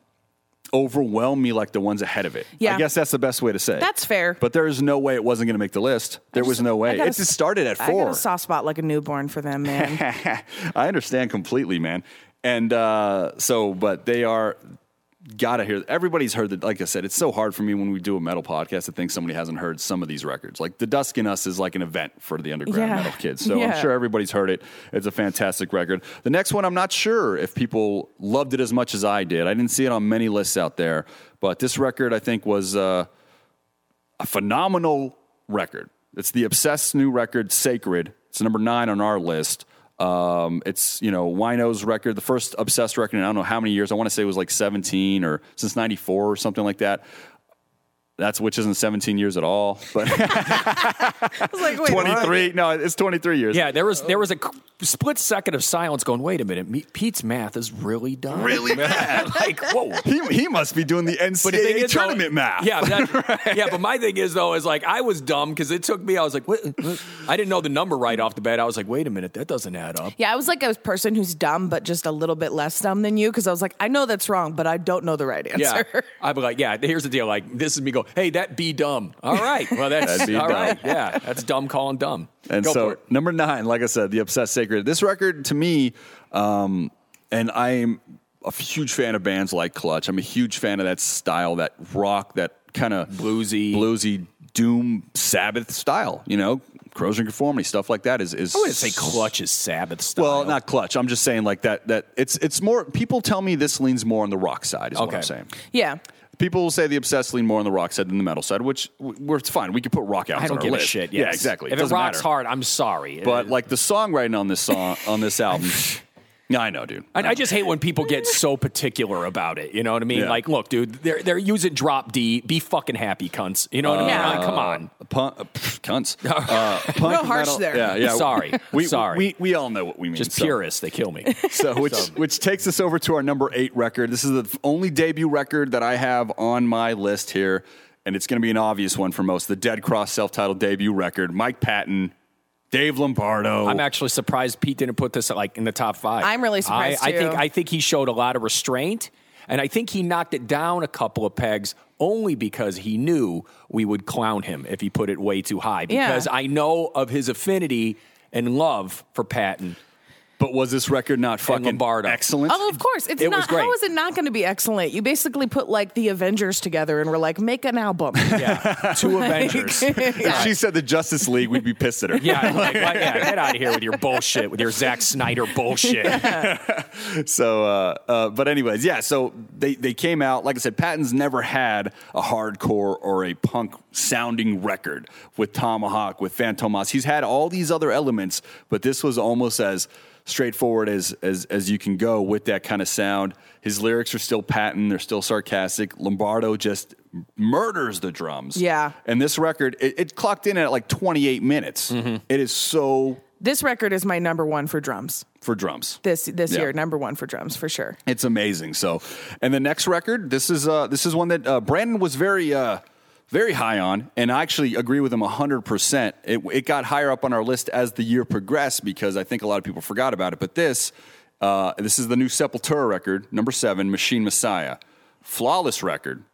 overwhelm me like the ones ahead of it. Yeah. I guess that's the best way to say. That's fair. But there is no way it wasn't going to make the list. There just, was no way. It just started at four. I got a soft spot like a newborn for them, man. [LAUGHS] I understand completely, man. And uh, so, but they are gotta hear. Everybody's heard that. Like I said, it's so hard for me when we do a metal podcast to think somebody hasn't heard some of these records. Like the Dusk in Us is like an event for the underground yeah. metal kids. So [LAUGHS] yeah. I'm sure everybody's heard it. It's a fantastic record. The next one, I'm not sure if people loved it as much as I did. I didn't see it on many lists out there, but this record I think was uh, a phenomenal record. It's the Obsessed new record, Sacred. It's number nine on our list. Um, it's you know Wino's record, the first Obsessed record in I don't know how many years. I want to say it was like 17 or since 94 or something like that. That's which isn't 17 years at all, but [LAUGHS] like, 23. No, it's 23 years. Yeah, there was there was a split second of silence, going, "Wait a minute, Pete's math is really done, really [LAUGHS] bad." like, whoa, he, he must be doing the NCAA the tournament though, math. Yeah, that, [LAUGHS] yeah. But my thing is though, is like I was dumb because it took me. I was like, what? I didn't know the number right off the bat. I was like, wait a minute, that doesn't add up. Yeah, I was like a person who's dumb, but just a little bit less dumb than you because I was like, I know that's wrong, but I don't know the right answer. Yeah, I'd be like, yeah. Here's the deal. Like, this is me go, hey, that be dumb. All right, well that's [LAUGHS] all dumb. right. Yeah, that's dumb calling dumb. And Go so number nine, like I said, the obsessed sacred. This record to me, um, and I'm a huge fan of bands like Clutch. I'm a huge fan of that style, that rock, that kind of bluesy, bluesy doom Sabbath style. You know, corrosion conformity stuff like that is is. I wouldn't say Clutch is Sabbath style. Well, not Clutch. I'm just saying like that. That it's it's more. People tell me this leans more on the rock side. Is okay. what I'm saying. Yeah. People will say the obsessed lean more on the rock side than the metal side, which we're it's fine. We can put rock out. I don't on give our a shit. Yes. Yeah, exactly. If it, it rocks matter. hard, I'm sorry. But like the songwriting on this song on this [LAUGHS] album. Yeah, I know, dude. I, I, just hate when people get so particular about it. You know what I mean? Yeah. Like, look, dude, they're they're using drop D. Be fucking happy, cunts. You know what I mean? Like, come on, Pun- uh, pff, cunts. [LAUGHS] Uh, punk Real harsh metal- there. Yeah, yeah. Sorry. [LAUGHS] we, Sorry. We, we all know what we mean. just so- purists. They kill me. [LAUGHS] So, which which takes us over to our number eight record. This is the only debut record that I have on my list here, and it's going to be an obvious one for most. The Dead Cross self-titled debut record. Mike Patton, Dave Lombardo. I'm actually surprised Pete didn't put this like in the top five. I'm really surprised, I, I think. I think he showed a lot of restraint, and I think he knocked it down a couple of pegs only because he knew we would clown him if he put it way too high. Yeah. Because I know of his affinity and love for Patton. But was this record not fucking Lombardo. excellent? Oh, of course. It's It not. was great. How is it not going to be excellent? You basically put like the Avengers together and we're like, make an album. [LAUGHS] Yeah, two Avengers. [LAUGHS] If she said the Justice League, we'd be pissed at her. Yeah, like, like, yeah, [LAUGHS] get out of here with your bullshit, with your Zack Snyder bullshit. so, uh, uh, but anyways, yeah. So they they came out. Like I said, Patton's never had a hardcore or a punk sounding record with Tomahawk, with Fantomas. He's had all these other elements, but this was almost as straightforward as as as you can go with that kind of sound. His lyrics are still Patton; They're still sarcastic. Lombardo just murders the drums. Yeah. And this record, it, it clocked in at like 28 minutes. It is so this record is my number one for drums for drums. this this Yeah. year. Number one for drums for sure. It's amazing. So, and the next record, this is uh, this is one that uh, Brandon was very uh, very high on, and I actually agree with him hundred percent. It it got higher up on our list as the year progressed because I think a lot of people forgot about it. But this uh, this is the new Sepultura record, number seven, Machine Messiah, flawless record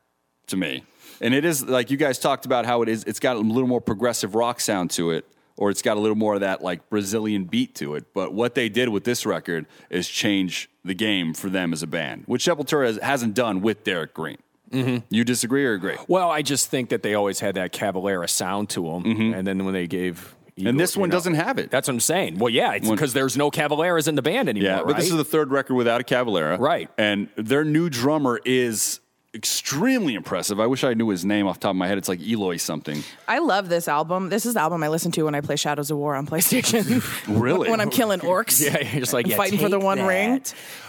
to me. And it is like you guys talked about how it is. It's got a little more progressive rock sound to it, or it's got a little more of that like Brazilian beat to it. But what they did with this record is change the game for them as a band, which Sepultura has, hasn't done with Derrick Green. Mm-hmm. You disagree or agree? Well, I just think that they always had that Cavalera sound to them, and then when they gave. And this one know, doesn't have it. That's what I'm saying. Well, yeah, it's because there's no Cavaleras in the band anymore. Yeah, but right? this is the third record without a Cavalera. Right. And their new drummer is extremely impressive. I wish I knew his name off the top of my head. It's like Eloy something. I love this album. This is the album I listen to when I play Shadows of War on PlayStation. [LAUGHS] Really? when I'm killing [LAUGHS] orcs. yeah, you're just like yeah, fighting for the One that. Ring.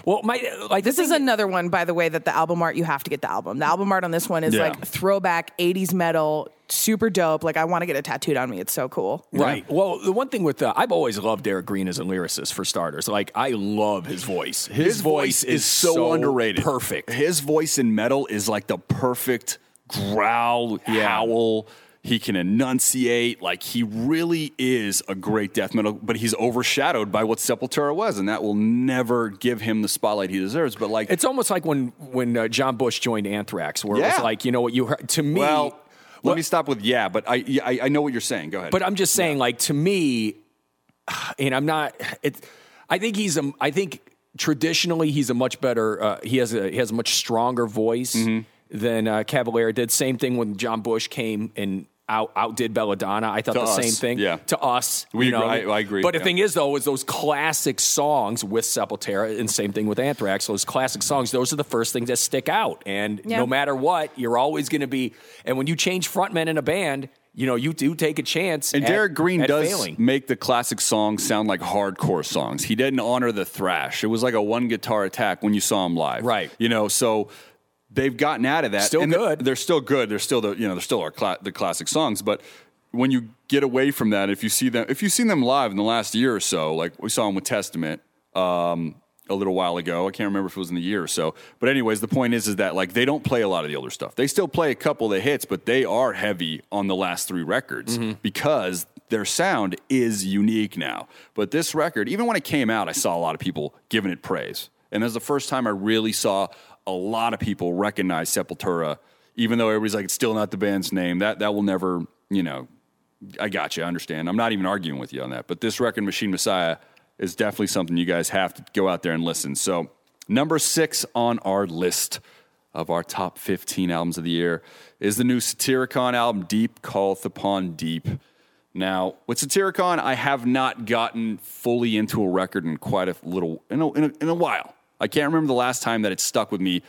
Well, my like This is another one, by the way, that the album art, you have to get the album. The album art on this one is Yeah. like throwback 80s metal, super dope. Like, I want to get it tattooed on me. It's so cool. Right. Well, the one thing with uh, I've always loved Derrick Green as a lyricist for starters. Like I love his voice. His, voice is so, underrated. Perfect. His voice in metal is like the perfect growl, howl. He can enunciate. Like he really is a great death metal, but he's overshadowed by what Sepultura was, and that will never give him the spotlight he deserves. But like, It's almost like when when uh, John Bush joined Anthrax, where it was like you know what you heard to me. well, let me stop with yeah, but I, I I know what you're saying. Go ahead. But I'm just saying, like to me, [SIGHS] and I'm not. It. I think he's a. I think traditionally he's a much better. Uh, he has a he has a much stronger voice Mm-hmm. than uh, Cavalera did. Same thing when John Bush came and. Out, outdid Belladonna. I thought To the us, same thing. yeah. To us, We you know. agree. I- I agree, But the yeah. thing is, though, is those classic songs with Sepultura, and same thing with Anthrax. Those classic songs, those are the first things that stick out. And Yeah. no matter what, you're always going to be. And when you change frontmen in a band, you know you do take a chance. And at- Derrick Green at does failing. make the classic songs sound like hardcore songs. He didn't honor the thrash. It was like a one guitar attack when you saw him live. Right. You know, so they've gotten out of that. Still And good. They're still good. They're still the you know they're still our cla- the classic songs. But when you get away from that, if you see them, if you've seen them live in the last year or so, like we saw them with Testament. Um, a little while ago. I can't remember if it was in the year or so. But anyways, the point is is that like they don't play a lot of the older stuff. They still play a couple of the hits, but they are heavy on the last three records because their sound is unique now. But this record, even when it came out, I saw a lot of people giving it praise. And that's the first time I really saw a lot of people recognize Sepultura, even though everybody's like, it's still not the band's name. That that will never, you know, I got you. I understand. I'm not even arguing with you on that. But this record, Machine Messiah, is definitely something you guys have to go out there and listen. So, number six on our list of our top 15 albums of the year is the new Satyricon album, Deep Calleth Upon Deep. Now, with Satyricon, I have not gotten fully into a record in quite a little, in a, in a, in a while. I can't remember the last time that it stuck with me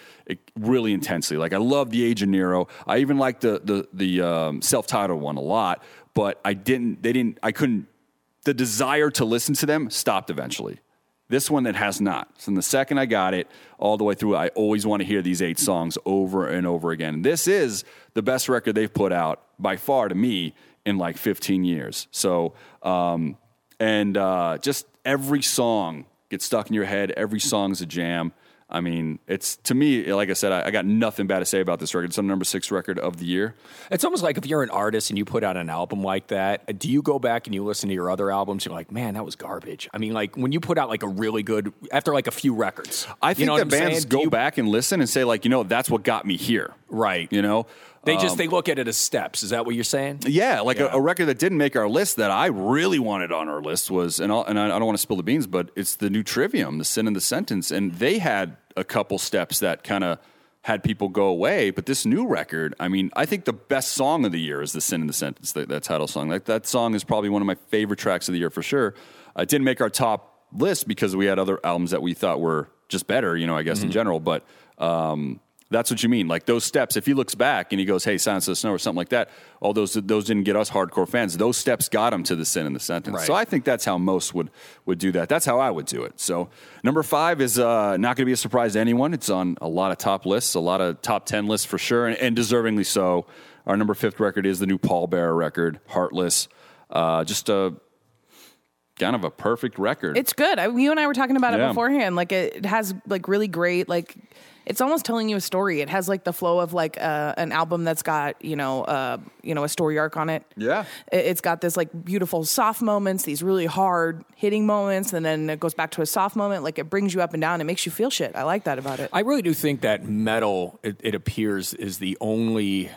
really intensely. Like I love the Age of Nero. I even like the the the um, self-titled one a lot, but I didn't. They didn't. I couldn't. The desire to listen to them stopped eventually. This one that has not. So, the second I got it all the way through, I always want to hear these eight songs over and over again. This is the best record they've put out by far to me in like 15 years. So, um, and uh, just every song gets stuck in your head. Every song's a jam. I mean, it's to me, like I said, I, I got nothing bad to say about this record. It's the number six record of the year. It's almost like if you're an artist and you put out an album like that, do you go back and you listen to your other albums? You're like, man, that was garbage. I mean, like when you put out like a really good after like a few records. I you think know what that bands saying? Go you- back and listen and say, like, you know, that's what got me here. Right. You know, They just Um, they look at it as steps. Is that what you're saying? Yeah, like A, a record that didn't make our list that I really wanted on our list was, and, I'll, and I, I don't want to spill the beans, but it's the new Trivium, the Sin and the Sentence, and they had a couple steps that kind of had people go away. But this new record, I mean, I think the best song of the year is the Sin and the Sentence, that, that title song. Like that song is probably one of my favorite tracks of the year for sure. Uh, it didn't make our top list because we had other albums that we thought were just better, you know, I guess in general, but. Um, that's what you mean. Like those steps, if he looks back and he goes, Hey, Silence in the Snow or something like that, all those those didn't get us hardcore fans. Those steps got him to the Sin and the Sentence. Right. So I think that's how most would would do that. That's how I would do it. So number five is uh, not gonna be a surprise to anyone. It's on a lot of top lists, a lot of top ten lists for sure, and, and deservingly so. Our number fifth record is the new Pallbearer record, Heartless. Uh, just a kind of a perfect record. It's good. I, you and I were talking about Yeah. it beforehand. Like it, it has like really great like. It's almost telling you a story. It has like the flow of like uh, an album that's got you know uh, you know a story arc on it. Yeah. It- It's got this like beautiful soft moments, these really hard hitting moments, and then it goes back to a soft moment. Like it brings you up and down. It makes you feel shit. I like that about it. I really do think that metal, it, it appears, is the only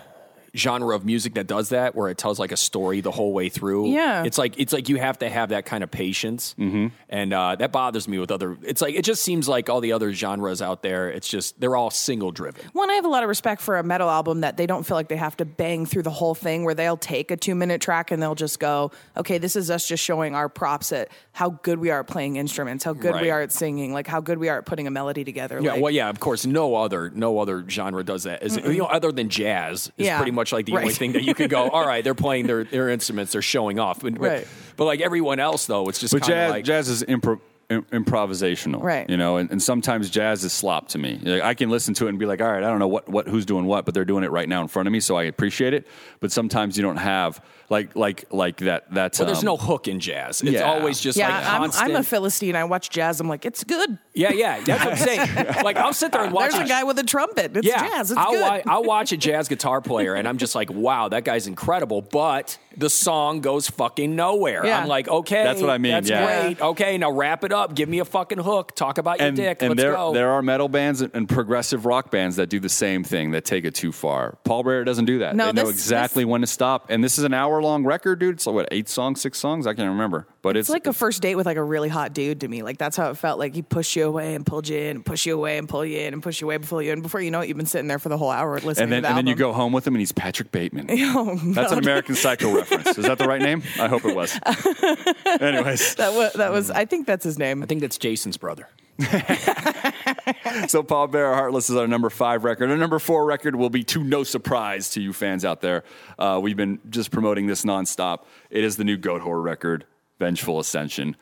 genre of music that does that, where it tells like a story the whole way through. Yeah. it's like it's like you have to have that kind of patience, mm-hmm. and uh, that bothers me with other. It's like it just seems like all the other genres out there. It's just they're all single driven. One, I have a lot of respect for a metal album that they don't feel like they have to bang through the whole thing, where they'll take a two minute track and they'll just go, okay, this is us just showing our props at how good we are at playing instruments, how good Right. we are at singing, like how good we are at putting a melody together. Yeah, like, well, yeah, of course, no other no other genre does that. Is, you know, other than jazz, is Yeah, pretty much like the only thing that you could go. [LAUGHS] All right, they're playing their, their instruments, they're showing off, but, Right. but like everyone else, though, it's just But kind of jazz, like jazz is impro- im- improvisational, Right. You know, and, and sometimes jazz is slop to me. Like, I can listen to it and be like, all right, I don't know what, what who's doing what, but they're doing it right now in front of me, so I appreciate it. But sometimes you don't have like like like that. That's Well, there's um, no hook in jazz. It's yeah. always just yeah, like I'm. I'm a Philistine. I watch jazz. I'm like, it's good. yeah, yeah, that's what I'm saying. [LAUGHS] like I'll sit there and watch There's a guy with a trumpet. It's yeah, jazz. It's I'll, good. wa- I'll watch a [LAUGHS] jazz guitar player and I'm just like, wow, that guy's incredible. But the song goes fucking nowhere. Yeah. I'm like, okay, That's what I mean, That's yeah. great. Okay, now wrap it up. Give me a fucking hook. Talk about your dick. and Let's there, go. there are metal bands and, and progressive rock bands that do the same thing that take it too far. Pallbearer doesn't do that. No, they know this- exactly when to stop. And this is an hour long record, dude. It's like what eight songs, six songs? I can't remember. But it's, It's like a first date with like a really hot dude to me. Like that's how it felt. Like he pushed you away and pulled you in, and push you away and pull you in, and push you away and pull you in. Before you know it, you've been sitting there for the whole hour listening. and then to the and then you go home with him and he's Patrick Bateman. [LAUGHS] Oh, That's an American Psycho reference. Is that the right name? I hope it was. [LAUGHS] Anyways, That was that was. I think that's his name. I think that's Jason's brother. [LAUGHS] so Pallbearer Heartless is our number five record. Our number four record will be to no surprise to you fans out there. Uh, we've been just promoting this nonstop. It is the new Goatwhore record, Vengeful Ascension.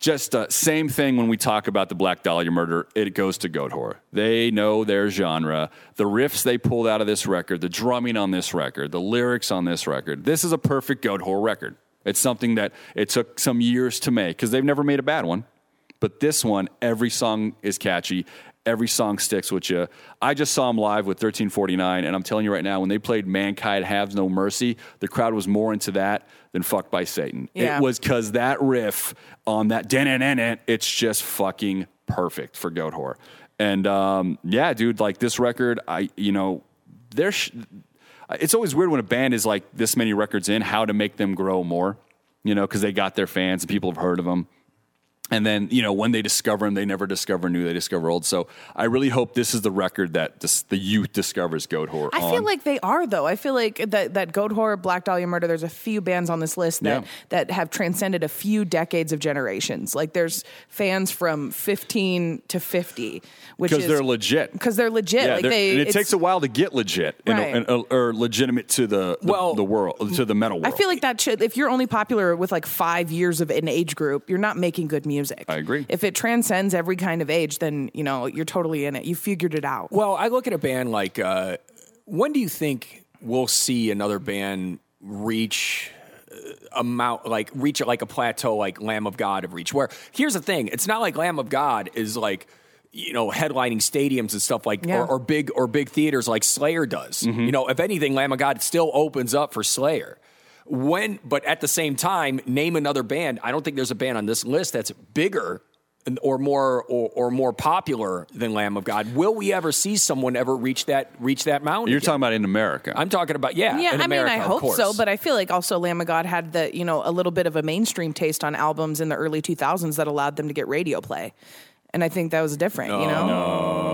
Just uh, same thing when we talk about the Black Dahlia murder. It goes to Goatwhore. They know their genre. The riffs they pulled out of this record, the drumming on this record, the lyrics on this record. This is a perfect Goatwhore record. It's something that it took some years to make because they've never made a bad one. But this one, every song is catchy. Every song sticks with you. I just saw them live with 1349, and I'm telling you right now, when they played Mankind Has No Mercy, the crowd was more into that than Fucked by Satan. Yeah. It was because that riff on that den it's just fucking perfect for Goatwhore. And um, yeah, dude, like this record, I, you know, there's. Sh- it's always weird when a band is like this many records in, how to make them grow more, you know, because they got their fans and people have heard of them. And then, you know, when they discover them, they never discover new, they discover old. So I really hope this is the record that this, the youth discovers Goatwhore I on. feel like they are though. I feel like that that Goatwhore, Black Dahlia Murder. There's a few bands on this list that Yeah. that have transcended a few decades of generations. Like there's fans from 15 to 50, which because they're legit. because they're legit. Yeah, like they're- they, and it takes a while to get legit you know, Right. and, uh, or legitimate to the, the, Well, the world, to the metal world. I feel like that should. If you're only popular with like five years of an age group, you're not making good music. I agree. If it transcends every kind of age, then you know you're totally in it. You figured it out. Well, I look at a band like, uh, when do you think we'll see another band reach uh, amount like reach it like a plateau like Lamb of God have reached? Where here's the thing, it's not like Lamb of God is like you know headlining stadiums and stuff like Yeah. or, or big or big theaters like Slayer does. You know, if anything, Lamb of God still opens up for Slayer. When, but at the same time, name another band. I don't think there's a band on this list that's bigger or more or, or more popular than Lamb of God. Will we ever see someone ever reach that reach that mountain? You're again? talking about in America. I'm talking about yeah. Yeah, in I America, mean, I hope course. so, but I feel like also Lamb of God had the you know a little bit of a mainstream taste on albums in the early 2000s that allowed them to get radio play, and I think that was different. you know,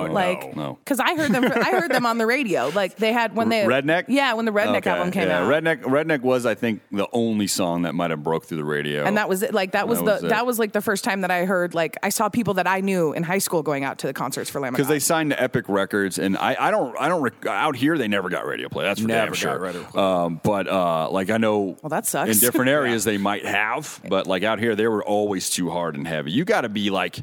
no, like no. because I heard them, I heard them on the radio. Like they had when they Redneck? yeah, when the Redneck Okay, album came yeah, out. Redneck Redneck was I think the only song that might have broke through the radio. and that was it. Like that was That the was that was like the first time that I heard like I saw people that I knew in high school going out to the concerts for Lamb because they signed to Epic Records, and I, I don't I don't rec- out here they never got radio play. That's for Never damn got sure. radio play. Um, but uh, like I know, Well, that sucks. In different [LAUGHS] areas they might have, but like out here they were always too hard and heavy. You got to be like.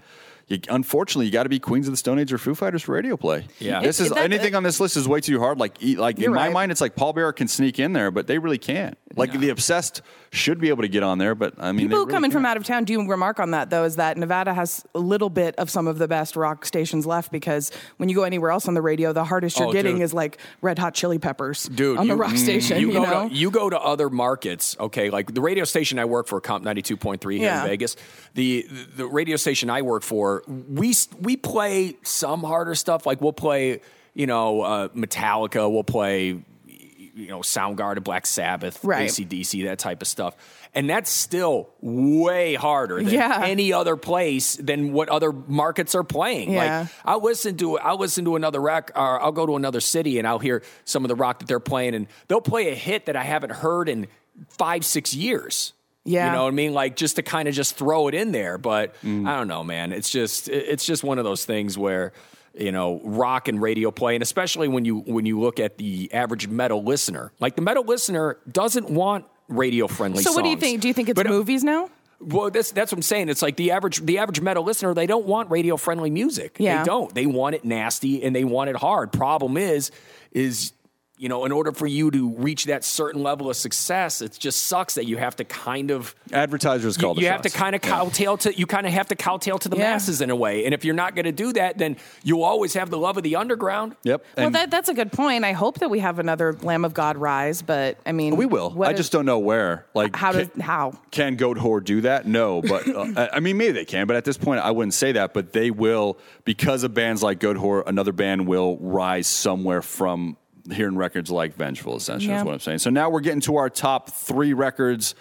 You, unfortunately, you got to be Queens of the Stone Age or Foo Fighters for radio play. Yeah. this It- is that- uh, anything on this list is way too hard. Like, e- like in You're my right. mind, it's like Pallbearer can sneak in there, but they really can't. Like the obsessed should be able to get on there, but I mean, People they who really come in from can't. out of town do you remark on that, though, is that Nevada has a little bit of some of the best rock stations left because when you go anywhere else on the radio, the hardest you're Oh, getting dude. is like Red Hot Chili Peppers Dude, on the you- rock mm, station. You, You, go know? to you go to other markets, okay? Like the radio station I work for, KOMP ninety two point three here Yeah. in Vegas. The the radio station I work for, we we play some harder stuff. Like we'll play, you know, uh, Metallica. We'll play, you know, Soundgarden, Black Sabbath, Right. ACDC, that type of stuff. And that's still way harder than Yeah. any other place than what other markets are playing. Yeah. Like I'll listen to I'll listen to another rec or I'll go to another city and I'll hear some of the rock that they're playing and they'll play a hit that I haven't heard in five, six years. Yeah. You know what I mean? Like just to kind of just throw it in there. But Mm. I don't know, man. It's just it's just one of those things where you know rock and radio play and especially when you when you look at the average metal listener like the metal listener doesn't want radio friendly so, what do you think? Do you think it's movies now? well, that's that's what I'm saying. It's like the average the average metal listener, they don't want radio friendly music. Yeah. They don't. They want it nasty and they want it hard. Problem is, is you know, in order for you to reach that certain level of success, it just sucks that you have to kind of advertisers you, call the you have to kind of kowtail to you kind of have to kowtail to the Yeah. masses in a way. And if you're not going to do that, then you'll always have the love of the underground. Yep. well, And- that, that's a good point. I hope that we have another Lamb of God rise, but I mean, We will. what I is- just don't know where. Like, How can, does how? can Goatwhore do that? No, but uh, [LAUGHS] I- I mean, maybe they can. But at this point, I wouldn't say that. But they will because of bands like Goatwhore. Another band will rise somewhere from hearing records like Vengeful. Essentially, Yeah. is what I'm saying. So now we're getting to our top three records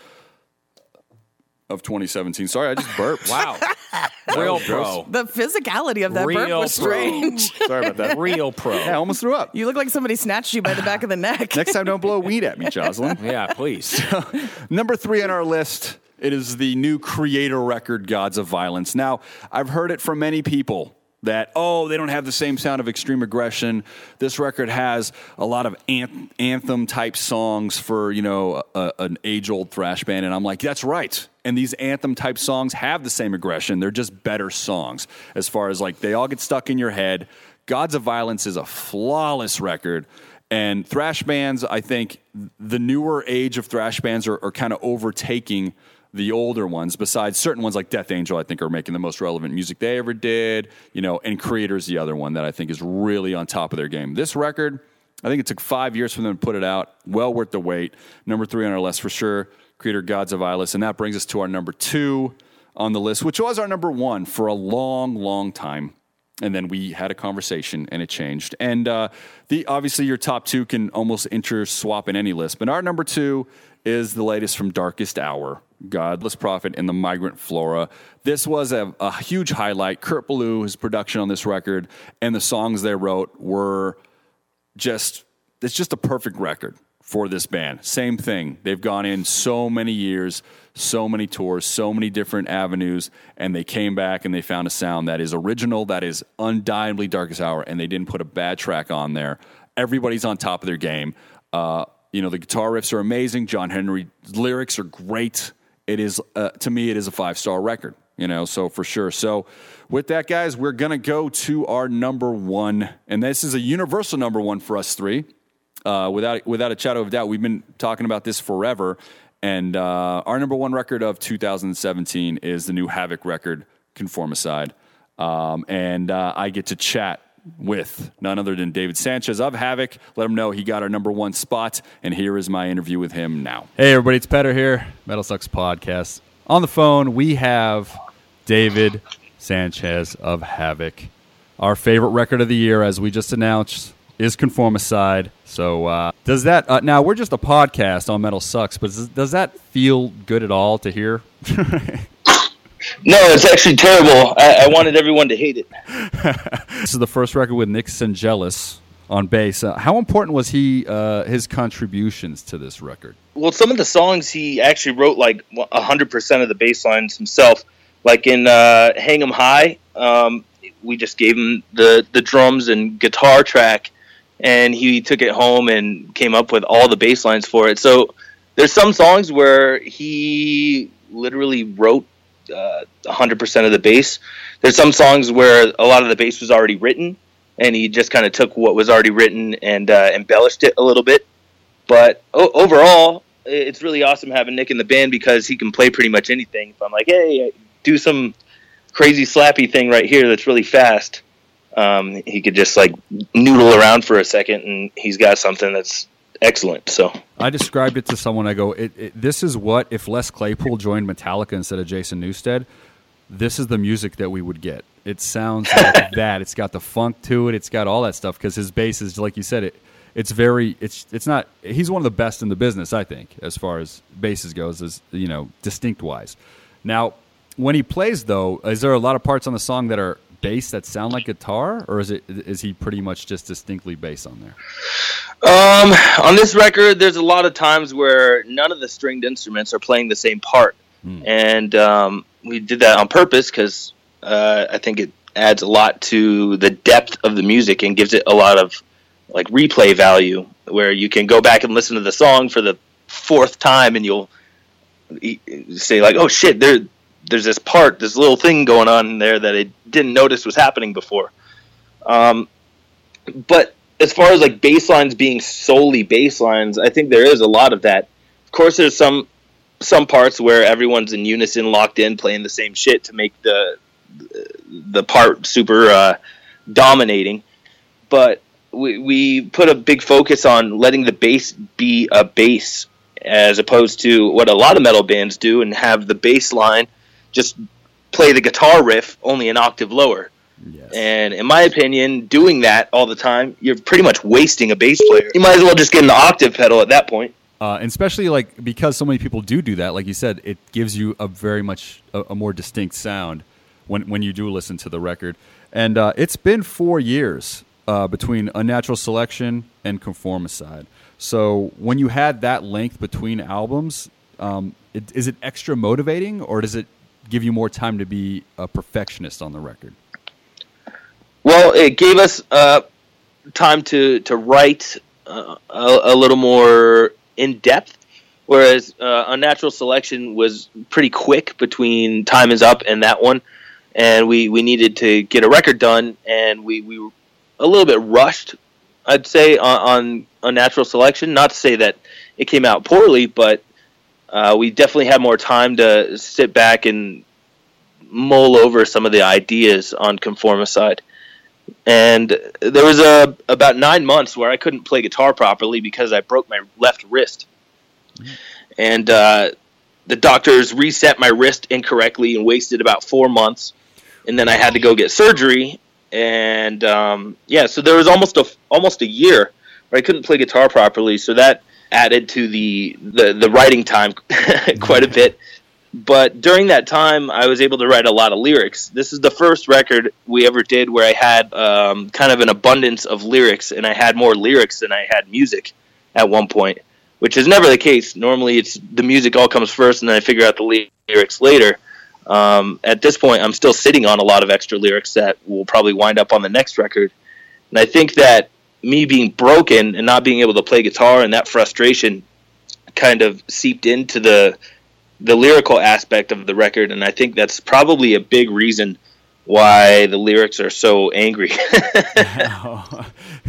of 2017. Sorry, I just [LAUGHS] burped. Wow. Real pro. The physicality of that burp Real was pro. strange. [LAUGHS] Sorry about that. Real pro. Yeah, I almost threw up. you look like somebody snatched you by the back of the neck. Next time, don't blow weed at me, Jocelyn. [LAUGHS] Yeah, please. Number three on our list, it is the new Kreator record, Gods of Violence. Now, I've heard it from many people that, oh, they don't have the same sound of extreme aggression. This record has a lot of anth- anthem type songs for, you know, a, an age old thrash band. And I'm like, that's right. And these anthem type songs have the same aggression. They're just better songs as far as like they all get stuck in your head. Gods of Violence is a flawless record. And thrash bands, I think the newer age of thrash bands are, are kind of overtaking the older ones, besides certain ones like Death Angel, I think are making the most relevant music they ever did, you know, and Kreator's the other one that I think is really on top of their game. This record, I think it took five years for them to put it out. Well worth the wait. Number three on our list for sure, Kreator Gods of Ilis. And that brings us to our number two on the list, which was our number one for a long, long time and then we had a conversation and it changed. And uh, the obviously your top two can almost interswap in any list, but our number two is the latest from Darkest Hour, Godless Prophet and the Migrant Flora. This was a, a huge highlight. Kurt Ballou, his production on this record, and the songs they wrote were just it's just a perfect record for this band. Same thing. They've gone in so many years, so many tours, so many different avenues, and they came back and they found a sound that is original, that is undeniably Darkest Hour, and they didn't put a bad track on there. Everybody's on top of their game. Uh, you know, the guitar riffs are amazing. John Henry's lyrics are great. It is, uh, to me, it is a five star record, you know, so for sure. So, with that, guys, we're to go to our number one, and this is a universal number one for us three uh, without without a shadow of doubt. We've been talking about this forever, and uh, our number one record of 2017 is the new Havok record, Conformicide, um, and uh, I get to chat with none other than David Sanchez of Havok. Let him know he got our number one spot, and here is my interview with him now. Hey, everybody, it's Petter here, MetalSucks Podcast. On the phone, we have David Sanchez of Havok. Our favorite record of the year, as we just announced, is Conformicide. So, uh, does that uh, now we're just a podcast on MetalSucks, but does, does that feel good at all to hear? [LAUGHS] No, it's actually terrible. I, I wanted everyone to hate it. [LAUGHS] this is the first record with Nick Schendzielos on bass. Uh, how important was he? Uh, his contributions to this record? Well, some of the songs he actually wrote like hundred percent of the bass lines himself. Like in uh, "Hang 'Em High," um, we just gave him the the drums and guitar track, and he took it home and came up with all the bass lines for it. So there's some songs where he literally wrote uh, 100% of the bass. There's some songs where a lot of the bass was already written, and he just kind of took what was already written and uh, embellished it a little bit. But o- overall, it's really awesome having Nick in the band because he can play pretty much anything. If I'm like, hey, do some crazy slappy thing right here that's really fast, um, he could just like noodle around for a second, and he's got something that's excellent. So I described it to someone. I go, it, it, "This is what if Les Claypool joined Metallica instead of Jason Newsted. This is the music that we would get. It sounds [LAUGHS] like that. It's got the funk to it. It's got all that stuff because his bass is like you said. It it's very it's it's not. He's one of the best in the business, I think, as far as basses goes, as you know, distinct wise. Now, when he plays though, is there a lot of parts on the song that are bass that sound like guitar, or is it is he pretty much just distinctly bass on there? Um, on this record, there's a lot of times where none of the stringed instruments are playing the same part, mm. and um, we did that on purpose because uh, I think it adds a lot to the depth of the music and gives it a lot of like replay value, where you can go back and listen to the song for the fourth time and you'll say like, "Oh shit, there, there's this part, this little thing going on in there that I didn't notice was happening before." Um, but as far as like bass lines being solely bass lines, I think there is a lot of that. Of course, there's some some parts where everyone's in unison, locked in, playing the same shit to make the the part super uh, dominating. But we we put a big focus on letting the bass be a bass, as opposed to what a lot of metal bands do and have the bass line just play the guitar riff only an octave lower. Yes. And in my opinion, doing that all the time, you're pretty much wasting a bass player. You might as well just get an octave pedal at that point. Uh, and especially like because so many people do do that, like you said, it gives you a very much a, a more distinct sound when when you do listen to the record. And uh, it's been four years uh, between Unnatural Selection and Conformicide. So when you had that length between albums, um, it, is it extra motivating, or does it give you more time to be a perfectionist on the record? Well, it gave us uh, time to to write uh, a, a, little more in depth, whereas uh, Unnatural Selection was pretty quick between Time Is Up and that one, and we, we needed to get a record done, and we, we were a little bit rushed, I'd say, on, on Unnatural Selection. Not to say that it came out poorly, but uh, we definitely had more time to sit back and mull over some of the ideas on Conformicide and there was a about nine months where I couldn't play guitar properly because I broke my left wrist, and uh, the doctors reset my wrist incorrectly and wasted about four months, and then I had to go get surgery, and um, yeah, so there was almost a almost a year where I couldn't play guitar properly, so that added to the the, the writing time [LAUGHS] quite a bit. But during that time i was able to write a lot of lyrics. This is the first record we ever did where i had um, kind of an abundance of lyrics and i had more lyrics than i had music at one point which is never the case. Normally it's the music all comes first and then i figure out the lyrics later. Um, at this point i'm still sitting on a lot of extra lyrics that will probably wind up on the next record. And i think that me being broken and not being able to play guitar and that frustration kind of seeped into the the lyrical aspect of the record, and I think that's probably a big reason why the lyrics are so angry. [LAUGHS]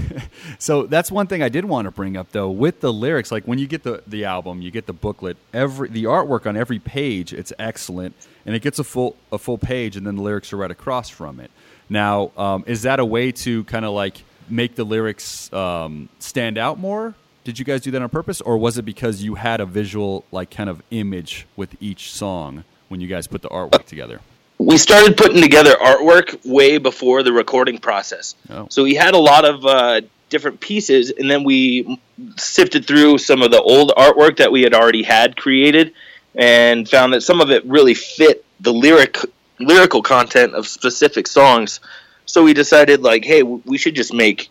[LAUGHS] so that's one thing I did want to bring up though with the lyrics like when you get the the album you get the booklet every the artwork on every page it's excellent and it gets a full a full page and then the lyrics are right across from it. Now um, is that a way to kind of like make the lyrics um, stand out more did you guys do that on purpose, or was it because you had a visual, like, kind of image with each song when you guys put the artwork together? we started putting together artwork way before the recording process. Oh. So we had a lot of uh, different pieces, and then we sifted through some of the old artwork that we had already had created, and found that some of it really fit the lyric lyrical content of specific songs. So we decided, like, hey, we should just make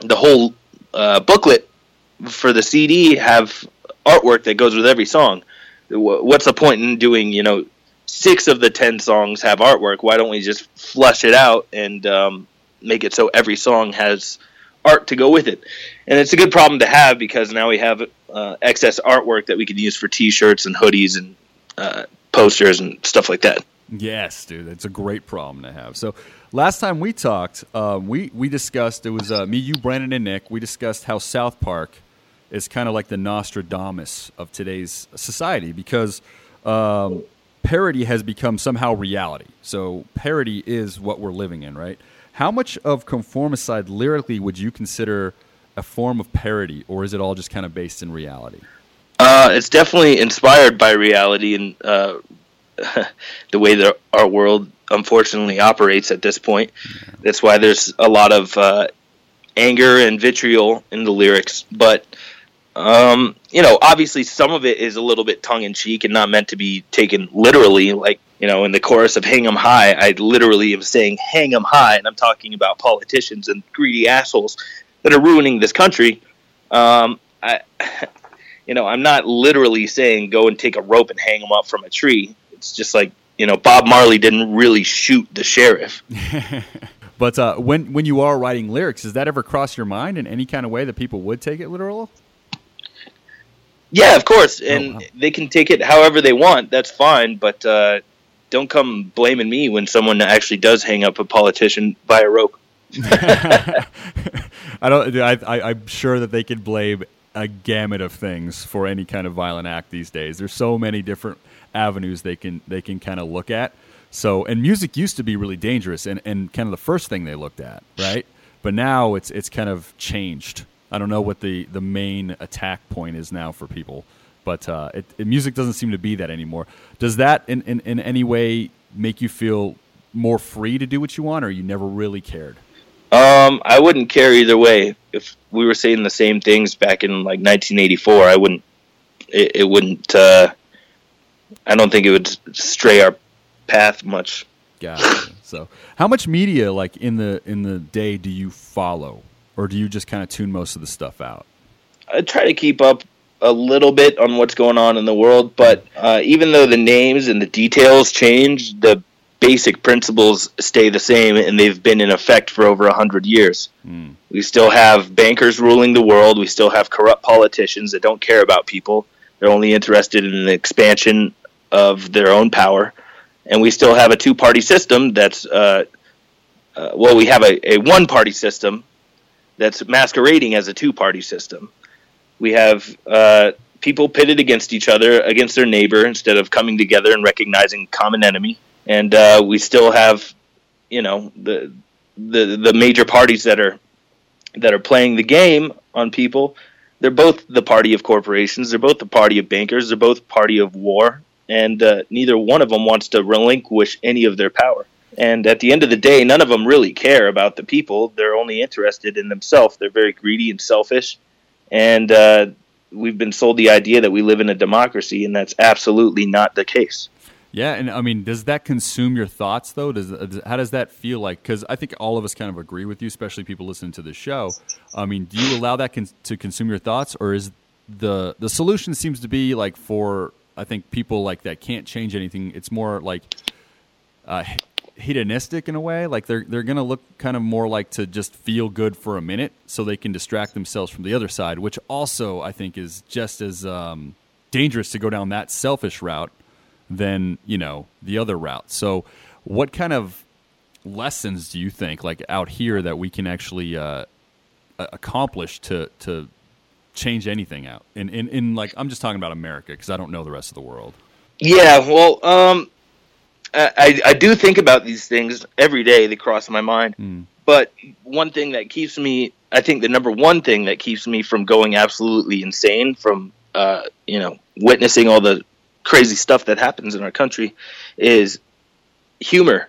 the whole uh, booklet for the CD have artwork that goes with every song. What's the point in doing, you know, six of the ten songs have artwork? Why don't we just flush it out and um, make it so every song has art to go with it? And it's a good problem to have because now we have uh, excess artwork that we can use for T-shirts and hoodies and uh, posters and stuff like that. Yes, dude, it's a great problem to have. So, last time we talked, uh, we we discussed it was uh, me, you, Brandon, and Nick. We discussed how South Park is kind of like the Nostradamus of today's society because um, parody has become somehow reality. So, parody is what we're living in, right? How much of Conformicide lyrically would you consider a form of parody, or is it all just kind of based in reality? Uh, it's definitely inspired by reality and uh, the way that our world unfortunately operates at this point. That's why there's a lot of uh, anger and vitriol in the lyrics. But um, you know, obviously, some of it is a little bit tongue in cheek and not meant to be taken literally. Like you know, in the chorus of "Hang 'em High," I literally am saying "Hang 'em high," and I'm talking about politicians and greedy assholes that are ruining this country. Um, I, [LAUGHS] you know, I'm not literally saying go and take a rope and hang them up from a tree. It's just like you know, Bob Marley didn't really shoot the sheriff. [LAUGHS] but uh, when when you are writing lyrics, does that ever cross your mind in any kind of way that people would take it literal? Yeah, of course, and oh, wow. they can take it however they want. That's fine, but uh, don't come blaming me when someone actually does hang up a politician by a rope. [LAUGHS] I don't. I, I, I'm sure that they could blame a gamut of things for any kind of violent act these days. There's so many different avenues they can they can kind of look at. So, and music used to be really dangerous and, and kind of the first thing they looked at, right? But now it's it's kind of changed. I don't know what the, the main attack point is now for people, but uh, it, it, music doesn't seem to be that anymore. Does that in, in, in any way make you feel more free to do what you want, or you never really cared? Um, I wouldn't care either way. If we were saying the same things back in like 1984, I wouldn't. It, it wouldn't. Uh, I don't think it would stray our path much. Gotcha. so, how much media, like in the in the day, do you follow, or do you just kind of tune most of the stuff out? I try to keep up a little bit on what's going on in the world, but uh, even though the names and the details change, the basic principles stay the same, and they've been in effect for over a hundred years. Mm. We still have bankers ruling the world. We still have corrupt politicians that don't care about people. They're only interested in the expansion of their own power, and we still have a two-party system that's uh, uh, well, we have a, a one-party system that's masquerading as a two-party system. We have uh, people pitted against each other, against their neighbor, instead of coming together and recognizing common enemy. And uh, we still have, you know, the the the major parties that are that are playing the game on people. They're both the party of corporations. They're both the party of bankers. They're both party of war and uh, neither one of them wants to relinquish any of their power. And at the end of the day, none of them really care about the people. They're only interested in themselves. They're very greedy and selfish. And uh, we've been sold the idea that we live in a democracy, and that's absolutely not the case. Yeah, and I mean, does that consume your thoughts though? Does how does that feel like? Because I think all of us kind of agree with you, especially people listening to the show. I mean, do you allow that con- to consume your thoughts, or is the the solution seems to be like for I think people like that can't change anything. It's more like uh, hedonistic in a way. Like they're they're gonna look kind of more like to just feel good for a minute, so they can distract themselves from the other side, which also I think is just as um, dangerous to go down that selfish route than you know the other route. So, what kind of lessons do you think, like out here, that we can actually uh, accomplish to to change anything out. In in, in like I'm just talking about America because I don't know the rest of the world. Yeah, well, um, I I do think about these things every day. They cross my mind. Mm. But one thing that keeps me, I think the number one thing that keeps me from going absolutely insane from uh, you know witnessing all the crazy stuff that happens in our country is humor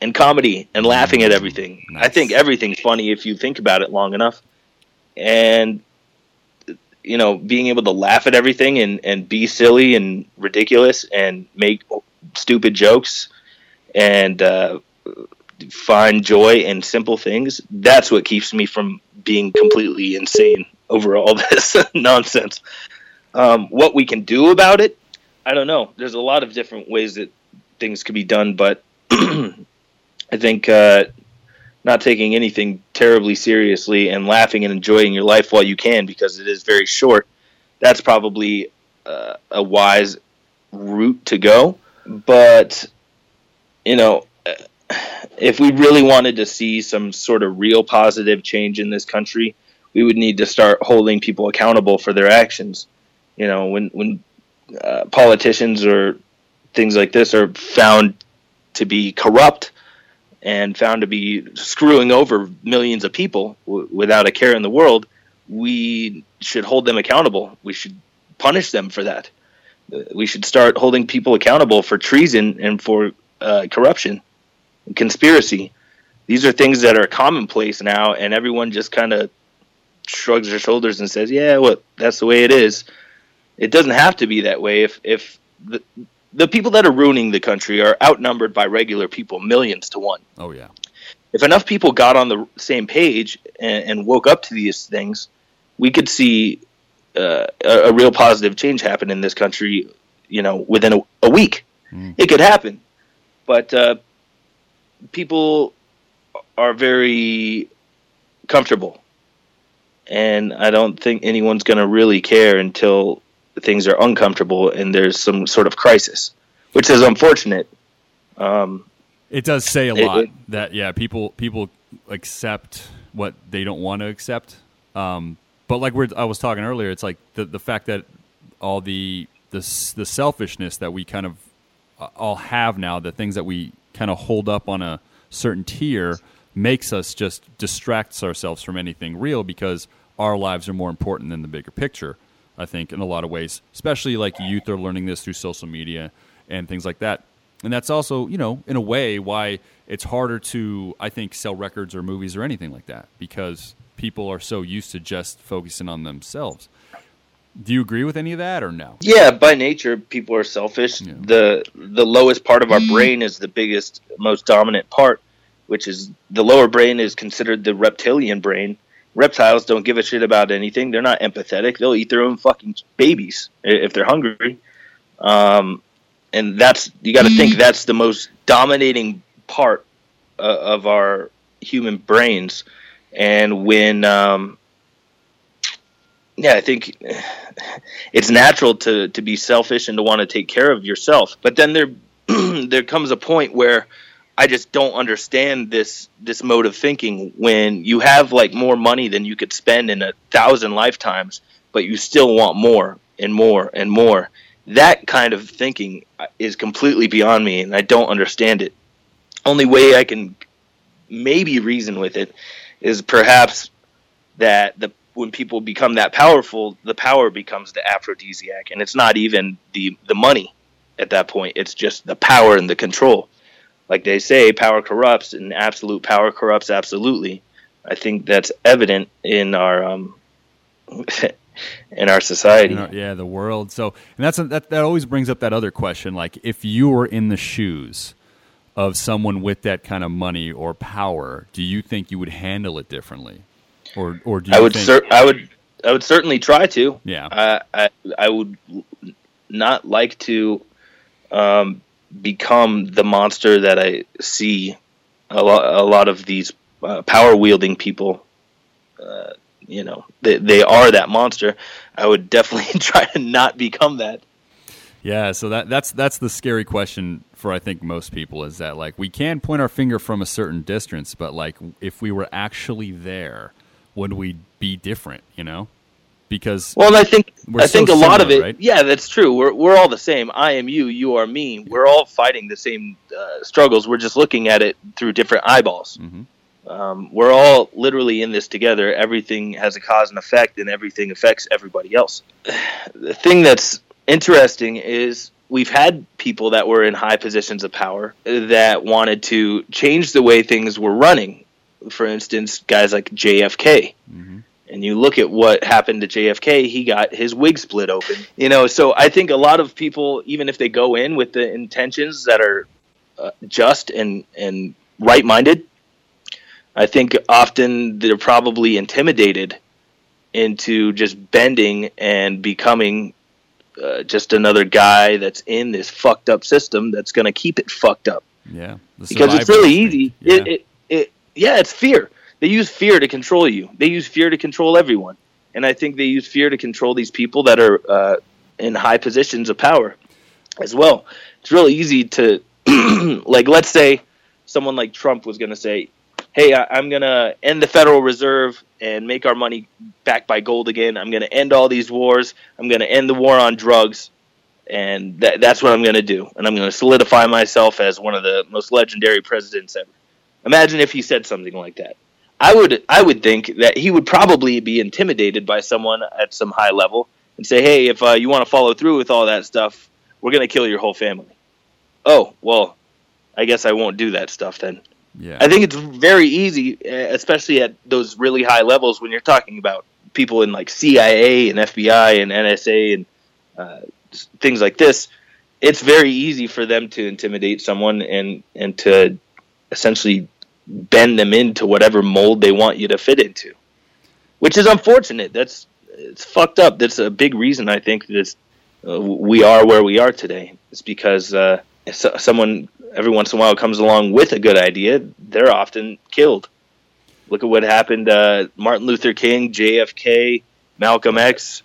and comedy and laughing at everything. Nice. I think everything's funny if you think about it long enough. And you know, being able to laugh at everything and, and be silly and ridiculous and make stupid jokes and uh, find joy in simple things, that's what keeps me from being completely insane over all [LAUGHS] this nonsense. Um, what we can do about it, I don't know. There's a lot of different ways that things could be done, but [CLEARS THROAT] I think uh, not taking anything terribly seriously and laughing and enjoying your life while you can because it is very short. That's probably uh, a wise route to go. But, you know, if we really wanted to see some sort of real positive change in this country, we would need to start holding people accountable for their actions. You know, when when uh, politicians or things like this are found to be corrupt and found to be screwing over millions of people w- without a care in the world, we should hold them accountable. We should punish them for that. Uh, we should start holding people accountable for treason and for uh, corruption, and conspiracy. These are things that are commonplace now, and everyone just kind of shrugs their shoulders and says, "Yeah, well, that's the way it is." It doesn't have to be that way. If if the the people that are ruining the country are outnumbered by regular people, millions to one. Oh yeah. If enough people got on the same page and, and woke up to these things, we could see uh, a, a, real positive change happen in this country. You know, within a, a week, mm. it could happen. But uh, people are very comfortable, and I don't think anyone's going to really care until things are uncomfortable and there's some sort of crisis, which is unfortunate. Um, it does say a it, lot it, that yeah, people people accept what they don't want to accept. Um, but like we're, I was talking earlier, it's like the the fact that all the the the selfishness that we kind of uh, all have now, the things that we kind of hold up on a certain tier, makes us just distracts ourselves from anything real because our lives are more important than the bigger picture. I think, in a lot of ways, especially like youth are learning this through social media and things like that. And that's also, you know, in a way, why it's harder to, I think, sell records or movies or anything like that because people are so used to just focusing on themselves. Do you agree with any of that or no? Yeah, by nature, people are selfish. Yeah. The the lowest part of our mm. brain is the biggest, most dominant part, which is the lower brain is considered the reptilian brain, reptiles don't give a shit about anything. They're not empathetic. They'll eat their own fucking babies if they're hungry. Um, and that's you got to think mm-hmm. that's the most dominating part uh, of our human brains. And when, um, yeah, I think [SIGHS] it's natural to to be selfish and to want to take care of yourself. But then there [CLEARS THROAT] there comes a point where I just don't understand this this mode of thinking when you have like more money than you could spend in a thousand lifetimes, but you still want more and more and more. That kind of thinking uh, is completely beyond me, and I don't understand it. Only way I can maybe reason with it is perhaps that the when people become that powerful, the power becomes the aphrodisiac, and it's not even the the money at that point. It's just the power and the control like they say, power corrupts, and absolute power corrupts absolutely. I think that's evident in our um, [LAUGHS] in our society. yeah, the world. So, and that's that. That always brings up that other question. Like, if you were in the shoes of someone with that kind of money or power, do you think you would handle it differently, or or do you I would think- cer- I would I would certainly try to. Yeah, I I, I would not like to um, become the monster that I see a lot, a lot of these uh, power wielding people. Uh, you know, they, they are that monster. I would definitely [LAUGHS] try to not become that. Yeah, so that that's that's the scary question for I think most people is that like we can point our finger from a certain distance, but like if we were actually there, would we be different? You know? Because well, I think I think so a lot of it. Right? Yeah, that's true. We're we're all the same. I am you. You are me. We're all fighting the same uh, struggles. We're just looking at it through different eyeballs. Mm-hmm. Um, we're all literally in this together. Everything has a cause and effect, and everything affects everybody else. [SIGHS] The thing that's interesting is we've had people that were in high positions of power that wanted to change the way things were running. For instance, guys like JFK. Mm-hmm. And you look at what happened to JFK, he got his wig split open. You know, so I think a lot of people, even if they go in with the intentions that are uh, just and, and right minded, I think often they're probably intimidated into just bending and becoming uh, just another guy that's in this fucked up system that's going to keep it fucked up. Yeah, because it's really easy. Yeah. It, it, it, yeah, it's fear. They use fear to control you. They use fear to control everyone, and I think they use fear to control these people that are uh, in high positions of power as well. It's really easy to, [CLEARS THROAT] like, let's say someone like Trump was going to say, hey, I, am going to end the Federal Reserve and make our money back by gold again. I'm going to end all these wars. I'm going to end the war on drugs. And that, that's what I'm going to do. And I'm going to solidify myself as one of the most legendary presidents ever. Imagine if he said something like that. I would I would think that he would probably be intimidated by someone at some high level and say, "Hey, if uh, you want to follow through with all that stuff, we're going to kill your whole family." Oh, well, I guess I won't do that stuff then. Yeah. I think it's very easy, eh, especially at those really high levels when you're talking about people in like CIA and FBI and NSA and uh, things like this. It's very easy for them to intimidate someone and and to essentially bend them into whatever mold they want you to fit into, which is unfortunate. That's it's fucked up. That's a big reason I think that uh, we are where we are today. It's because uh, someone every once in a while comes along with a good idea, they're often killed. Look at what happened uh, Martin Luther King, JFK, Malcolm X,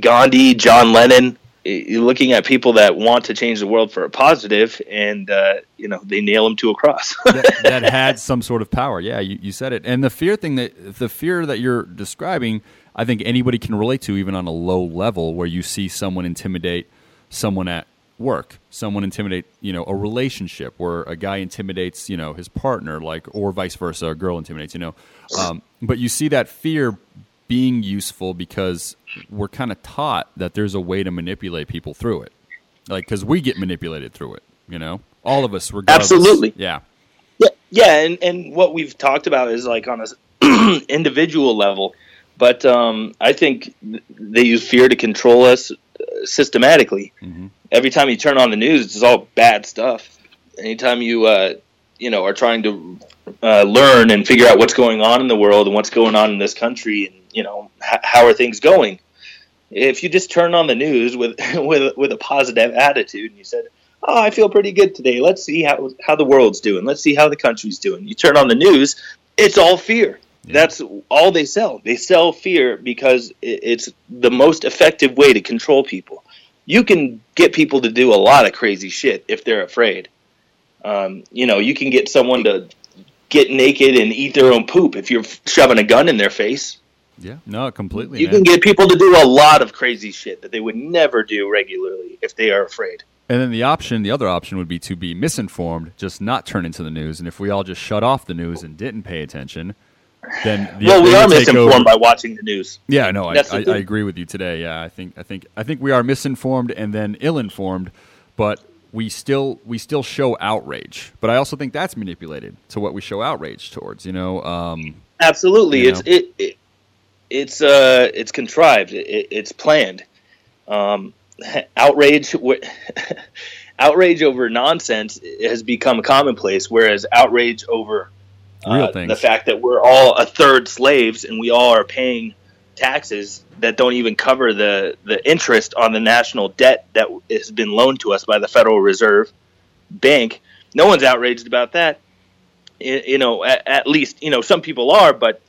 Gandhi, John Lennon. You're looking at people that want to change the world for a positive, and uh, you know they nail them to a cross. [LAUGHS] that, that, had some sort of power. Yeah, you, you said it. And the fear thing that the fear that you're describing, I think anybody can relate to, even on a low level, where you see someone intimidate someone at work someone intimidate you know a relationship where a guy intimidates you know his partner like or vice versa a girl intimidates you know um, but you see that fear being useful because we're kind of taught that there's a way to manipulate people through it. Like because we get manipulated through it you know? All of us regardless. absolutely. Yeah. Yeah yeah and, and what we've talked about is like on a [CLEARS THROAT] individual level but um, i think they use fear to control us uh, systematically. Mm-hmm. Every time you turn on the news, it's all bad stuff. Anytime you uh, you know are trying to uh, learn and figure out what's going on in the world and what's going on in this country, and you know h- how are things going. If you just turn on the news with [LAUGHS] with with a positive attitude and you said, "Oh, I feel pretty good today. Let's see how how the world's doing. Let's see how the country's doing." You turn on the news, it's all fear. Yeah. That's all they sell. They sell fear because it's the most effective way to control people you can get people to do a lot of crazy shit if they're afraid. Um, you know, you can get someone to get naked and eat their own poop if you're shoving a gun in their face. Yeah, no, completely. You man. can get people to do a lot of crazy shit that they would never do regularly if they are afraid. And then the option, the other option would be to be misinformed, just not turn into the news. And if we all just shut off the news and didn't pay attention, then the, well, we are misinformed by watching the news. Yeah, no, I, I, I, agree with you today. Yeah, I think I think I think we are misinformed and then ill-informed, but we still we still show outrage. But I also think that's manipulated to what we show outrage towards. You know, um, absolutely. You know. It's it, it, it's uh it's contrived. It, it's planned. Um, [LAUGHS] outrage. [LAUGHS] outrage over nonsense has become commonplace, whereas outrage over uh. The fact that we're all a third slaves and we all are paying taxes that don't even cover the, the interest on the national debt that has been loaned to us by the Federal Reserve Bank. No one's outraged about that. You know, at, at least, you know, some people are, but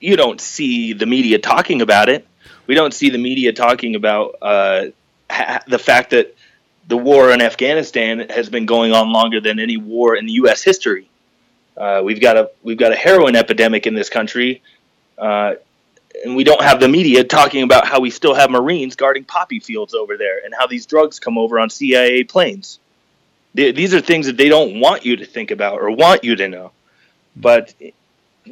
you don't see the media talking about it. We don't see the media talking about uh, ha- the fact that the war in Afghanistan has been going on longer than any war in the U.S. history. Uh, we've got a we've got a heroin epidemic in this country, uh, and we don't have the media talking about how we still have Marines guarding poppy fields over there, and how these drugs come over on CIA planes. They, these are things that they don't want you to think about or want you to know, but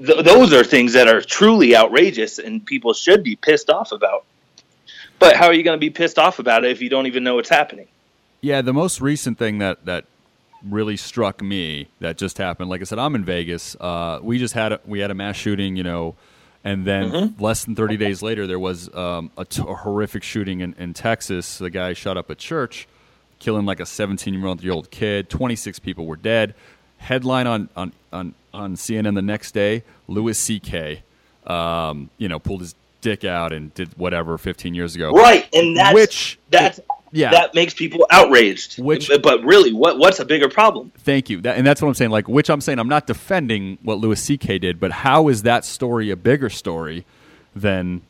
th- those are things that are truly outrageous, and people should be pissed off about. But how are you going to be pissed off about it if you don't even know what's happening? Yeah, the most recent thing that that really struck me that just happened. Like I said, I'm in Vegas. Uh, we just had a, we had a mass shooting, you know, and then Mm-hmm. less than 30 days later, there was um, a, t- a horrific shooting in, in Texas. The guy shot up a church, killing like a 17 year old year old kid. 26 people were dead. Headline on on on, on CNN the next day: Louis C.K. Um, you know, pulled his dick out and did whatever 15 years ago. Right, and that's which that's yeah. that makes people outraged. Which- but, really, what what's a bigger problem? Thank you. That, and that's what I'm saying. Like, which I'm saying, I'm not defending what Louis C.K. did, but how is that story a bigger story than,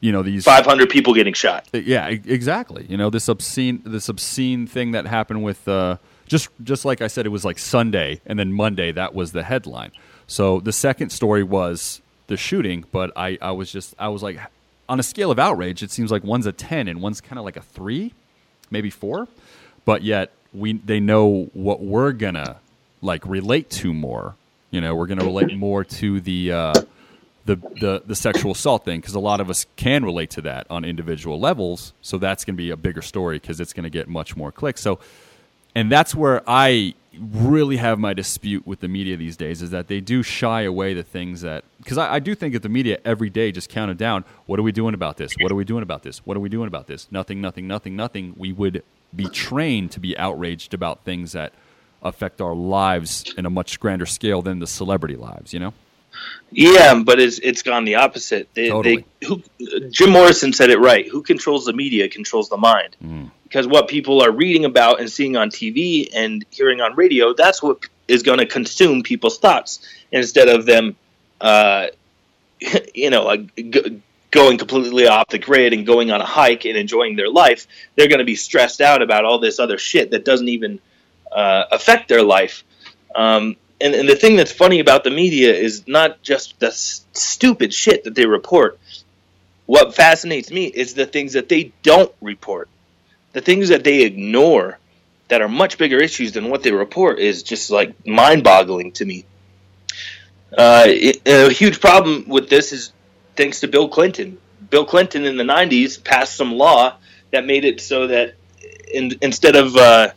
you know, these Five hundred people getting shot. Yeah, e- exactly. You know, this obscene, this obscene thing that happened with, uh, just, just like I said, it was like Sunday, and then Monday that was the headline. So the second story was the shooting, but I, I was just, I was like, on a scale of outrage, it seems like one's a ten and one's kind of like a three, maybe four, but yet we, they know what we're gonna like relate to more. You know, we're gonna relate more to the. Uh, the, the, the sexual assault thing because a lot of us can relate to that on individual levels. So that's going to be a bigger story because it's going to get much more clicks. So, and that's where I really have my dispute with the media these days is that they do shy away the things that because I, I do think that the media every day just counted down. What are we doing about this? What are we doing about this? What are we doing about this? Nothing, nothing, nothing, nothing. We would be trained to be outraged about things that affect our lives in a much grander scale than the celebrity lives. You know. Yeah, but it's it's gone the opposite. They, Totally. they who, Jim Morrison said it right. Who controls the media controls the mind. Mm. Because what people are reading about and seeing on TV and hearing on radio, that's what is going to consume people's thoughts instead of them, uh, [LAUGHS] you know, g- going completely off the grid and going on a hike and enjoying their life. They're going to be stressed out about all this other shit that doesn't even uh, affect their life. Um, and, and the thing that's funny about the media is not just the s- stupid shit that they report. What fascinates me is the things that they don't report. The things that they ignore that are much bigger issues than what they report is just like mind boggling to me. Uh, it, a huge problem with this is thanks to Bill Clinton. Bill Clinton in the 90s passed some law that made it so that in, instead of uh,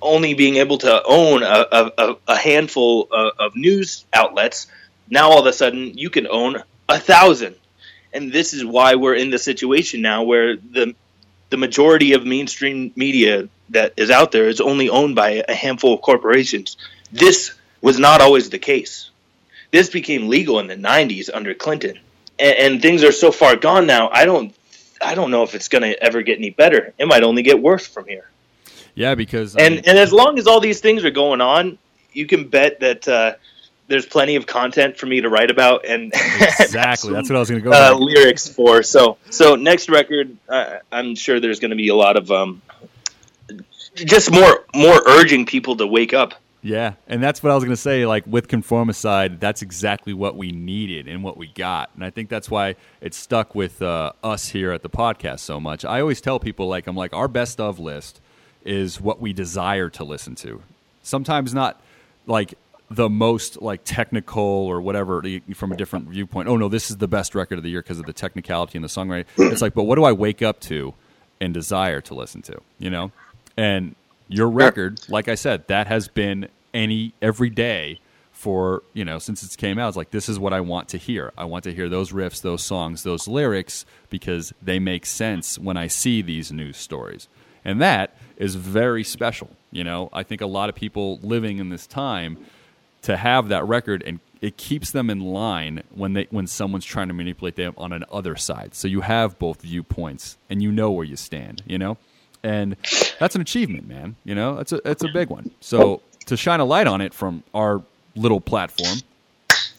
only being able to own a, a, a handful of, of news outlets, now all of a sudden you can own a thousand. And this is why we're in the situation now where the the majority of mainstream media that is out there is only owned by a handful of corporations. This was not always the case. This became legal in the 90s under Clinton. And, and things are so far gone now. I don't I don't know if it's going to ever get any better. It might only get worse from here. Yeah, because And and as long as all these things are going on, you can bet that uh, there's plenty of content for me to write about and [LAUGHS] exactly that's what I was going to go. uh, with. lyrics for. So so next record, uh, I'm sure there's going to be a lot of um, just more more urging people to wake up. Yeah, and that's what I was going to say. Like with Conformicide, that's exactly what we needed and what we got, and I think that's why it stuck with uh, us here at the podcast so much. I always tell people like I'm like our best of list is what we desire to listen to. Sometimes not like the most like technical or whatever from a different viewpoint. Oh no, this is the best record of the year because of the technicality and the songwriting. [CLEARS THROAT] It's like, but what do I wake up to and desire to listen to? You know, and your record, like I said, that has been any every day for you know since it came out. It's like this is what I want to hear. I want to hear those riffs, those songs, those lyrics because they make sense when I see these news stories, and that is very special. You know, I think a lot of people living in this time to have that record and it keeps them in line when they when someone's trying to manipulate them on an other side. So you have both viewpoints and you know where you stand, you know? And that's an achievement, man. You know, that's a that's a big one. So to shine a light on it from our little platform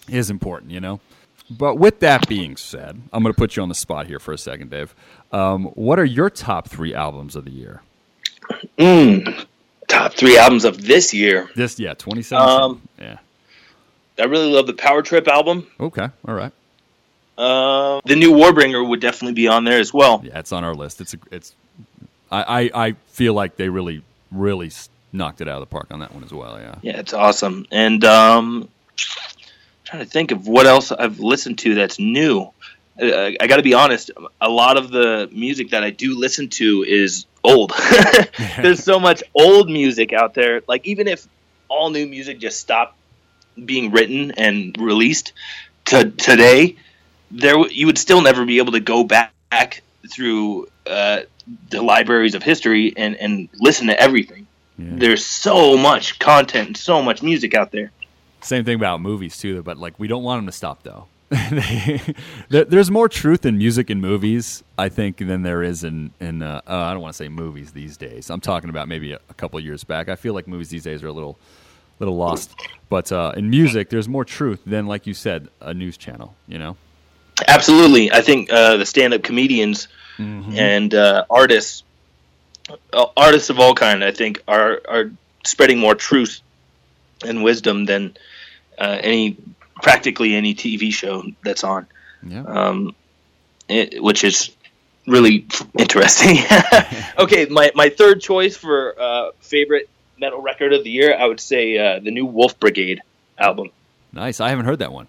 is important, you know. But with that being said, I'm going to put you on the spot here for a second, Dave. Um, what are your top three albums of the year? Mm, top three albums of this year. This, yeah, 2017. Um, yeah. I really love the Power Trip album. Okay, all right. Uh, the new Warbringer would definitely be on there as well. Yeah, it's on our list. It's a, it's. I, I I feel like they really really knocked it out of the park on that one as well. Yeah. Yeah, it's awesome. And um, trying to think of what else I've listened to that's new. Uh, I got to be honest. A lot of the music that I do listen to is old. [LAUGHS] There's [LAUGHS] so much old music out there. Like even if all new music just stopped being written and released to today, there you would still never be able to go back through uh, the libraries of history and and listen to everything. Yeah. There's so much content and so much music out there. Same thing about movies too, but like we don't want them to stop though. [LAUGHS] there's more truth in music and movies, I think, than there is in in. Uh, uh, I don't want to say movies these days. I'm talking about maybe a, a, couple years back. I feel like movies these days are a little little lost, but uh, in music, there's more truth than, like you said, a news channel. You know. Absolutely, I think uh, the stand-up comedians mm-hmm. and uh, artists, uh, artists of all kind, I think, are are spreading more truth and wisdom than any practically any TV show that's on. Yeah. Um, it, which is really interesting. [LAUGHS] okay, my, my third choice for uh, favorite metal record of the year, I would say uh, the new Wolfbrigade album. Nice. I haven't heard that one.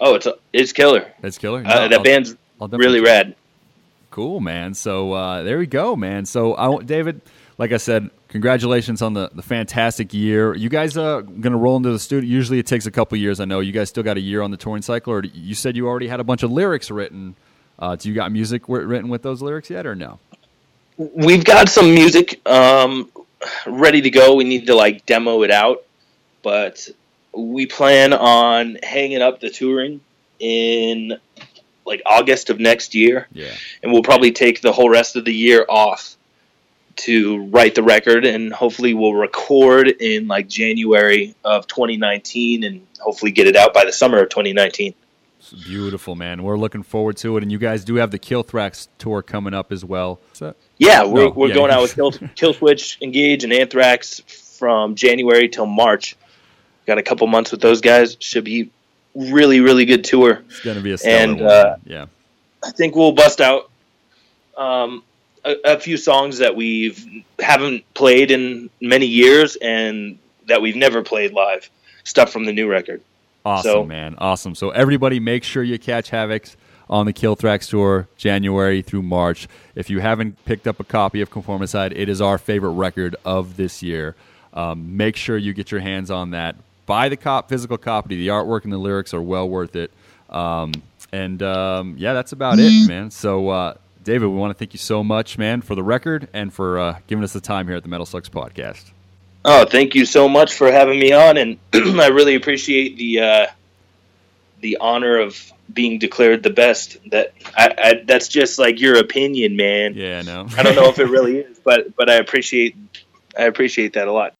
Oh, it's a, it's killer. It's killer. No, uh, that I'll, band's I'll really rad. Cool, man. So uh, there we go, man. So I, David, like I said, congratulations on the, the fantastic year. You guys uh, going to roll into the studio? Usually it takes a couple years. I know you guys still got a year on the touring cycle, or you said you already had a bunch of lyrics written. Uh, do you got music written with those lyrics yet, or no? We've got some music um, ready to go. We need to like demo it out, but we plan on hanging up the touring in like August of next year. Yeah, and we'll probably take the whole rest of the year off to write the record and hopefully we'll record in like January of 2019 and hopefully get it out by the summer of 2019. It's beautiful, man. We're looking forward to it. And you guys do have the Killthrax tour coming up as well. Yeah, we're, no, we're yeah. going out with [LAUGHS] Kill, Killswitch, Engage, and Anthrax from January till March. Got a couple months with those guys. Should be really, really good tour. It's going to be a and uh, yeah. I think we'll bust out um, a, a few songs that we've haven't played in many years and that we've never played live. Stuff from the new record. Awesome, so, man. Awesome. So everybody, make sure you catch Havoks on the Killthrax tour January through March. If you haven't picked up a copy of Conformicide, it is our favorite record of this year. Um, make sure you get your hands on that. Buy the cop physical copy. The artwork and the lyrics are well worth it. Um, and um, yeah, that's about it, man. So uh, David, we want to thank you so much, man, for the record and for uh, giving us the time here at the MetalSucks podcast. Oh, thank you so much for having me on, and [CLEARS THROAT] I really appreciate the uh, the honor of being declared the best. That I, I, that's just like your opinion, man. Yeah, I know. I don't know if it [LAUGHS] really is, but but I appreciate I appreciate that a lot.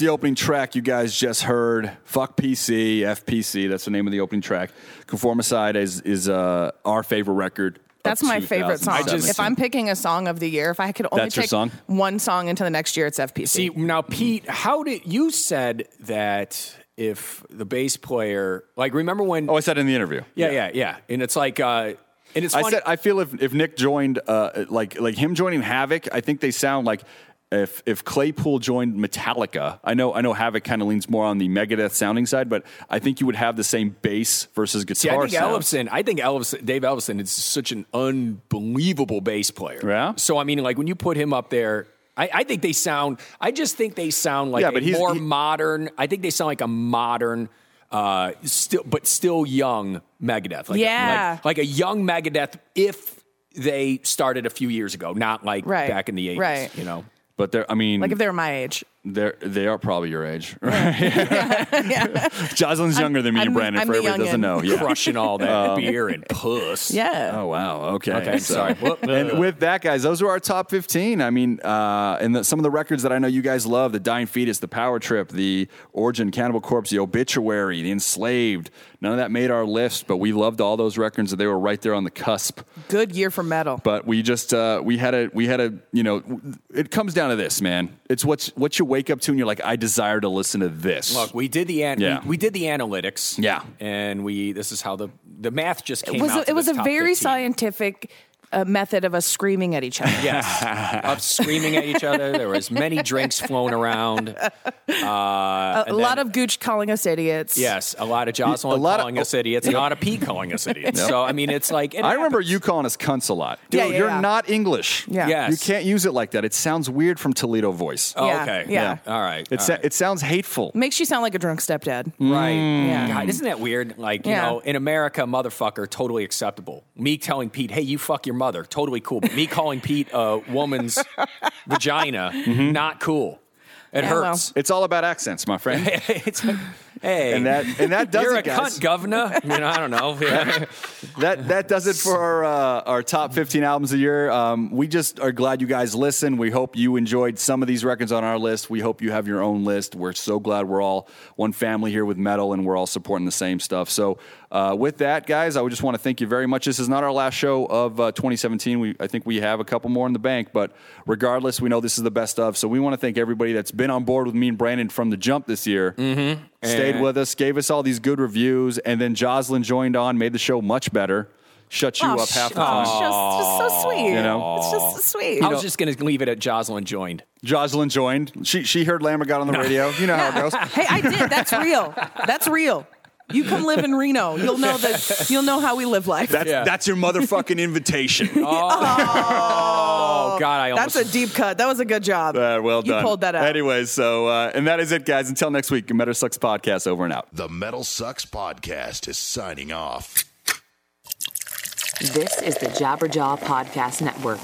The opening track you guys just heard. Fuck PC, FPC. That's the name of the opening track. Conformicide is is uh, our favorite record. That's my favorite song. 2017. If I'm picking a song of the year, if I could only That's pick song? one song into the next year, it's FPC. See now, Pete, how did you said that if the bass player, like, remember when? Oh, I said in the interview. Yeah, yeah, yeah, and it's like, uh, and it's I said I feel if if Nick joined uh, like like him joining Havok, I think they sound like if if Claypool joined Metallica. I know I know Havok kind of leans more on the Megadeth sounding side, but I think you would have the same bass versus guitar. See, I think sound. Ellefson. I think Ellefson, Dave Ellefson is such an unbelievable bass player. Yeah. So I mean, like when you put him up there, I, I think they sound. I just think they sound like Yeah, a but he's- more he- modern. I think they sound like a modern, uh, still but still young Megadeth. Like a- Yeah. like, like a young Megadeth if they started a few years ago, not like Right. back in the eighties. Right. You know. But they're I mean like if they're my age. They're they are probably your age. [LAUGHS] [LAUGHS] Jocelyn's younger than me I'm and Brandon I'm for everybody that doesn't know. Yeah. Crushing all that beer and puss. Yeah. Oh wow. Okay. Okay, So- sorry. [LAUGHS] And with that, guys, those are our top fifteen. I mean, uh, and the, some of the records that I know you guys love: the Dying Fetus, the Power Trip, the Origin, Cannibal Corpse, the Obituary, the Enslaved. None of that made our list, but we loved all those records. That they were right there on the cusp. Good year for metal. But we just uh, we had a we had a you know it comes down to this man. It's what's what you wake up to and you're like I desire to listen to this. Look, we did the an- Yeah. we, we did the analytics. Yeah. and we this is how the the math just came It was out. a, it was a very 15. scientific uh, method of us screaming at each other. [LAUGHS] Yes, of screaming at each other. There was many drinks flown around. Uh, a and lot then- of Gooch calling us idiots. yes, a lot of Jocelyn A lot of- calling us idiots, and a lot of Pete calling us idiots. Yep. So I mean, it's like it I remember you calling us cunts a lot. Dude, Yeah, yeah, you're yeah. not English. Yeah. Yes. You can't use it like that. It sounds weird from Toledo voice. Oh, Yeah, okay. yeah. All right. It, all sa- right. it sounds hateful. Makes you sound like a drunk stepdad. Right. Yeah. God, isn't that weird? Like, you Yeah. know, in America, motherfucker, totally acceptable. Me telling Pete, hey, you fuck your mother, totally cool. But me calling Pete a woman's [LAUGHS] vagina, mm-hmm. not cool. It Yeah, well. hurts. It's all about accents, my friend. [LAUGHS] it's like, hey, And that and that does you're it, a guys. cunt, governor. I mean, I don't know. [LAUGHS] Yeah. that that does it for our uh, our top 15 albums of the year. Um, we just are glad you guys listen. We hope you enjoyed some of these records on our list. We hope you have your own list. We're so glad we're all one family here with metal and we're all supporting the same stuff. So uh, with that, guys, I would just want to thank you very much. This is not our last show of uh, 2017. We I think we have a couple more in the bank, but regardless, we know this is the best of. So we want to thank everybody that's been on board with me and Brandon from the jump this year. Mm-hmm. Stayed And- with us, gave us all these good reviews, and then Jocelyn joined on, made the show much better. Shut you Oh, up sh- half the oh, time. it's just, just so sweet. You know? it's just so sweet. I was just going to leave it at Jocelyn joined. Jocelyn joined. She she heard Lammer got on the radio. You know how it goes. [LAUGHS] hey, I did. That's real. That's real. You come live in Reno, you'll know that. You'll know how we live life. That's Yeah. that's your motherfucking invitation. [LAUGHS] Oh, God, I almost. That's a deep cut. That was a good job. Uh, well You done. pulled that out. Anyway, so uh, and that is it, guys. Until next week, MetalSucks podcast over and out. The MetalSucks Podcast is signing off. This is the Jabberjaw Podcast Network.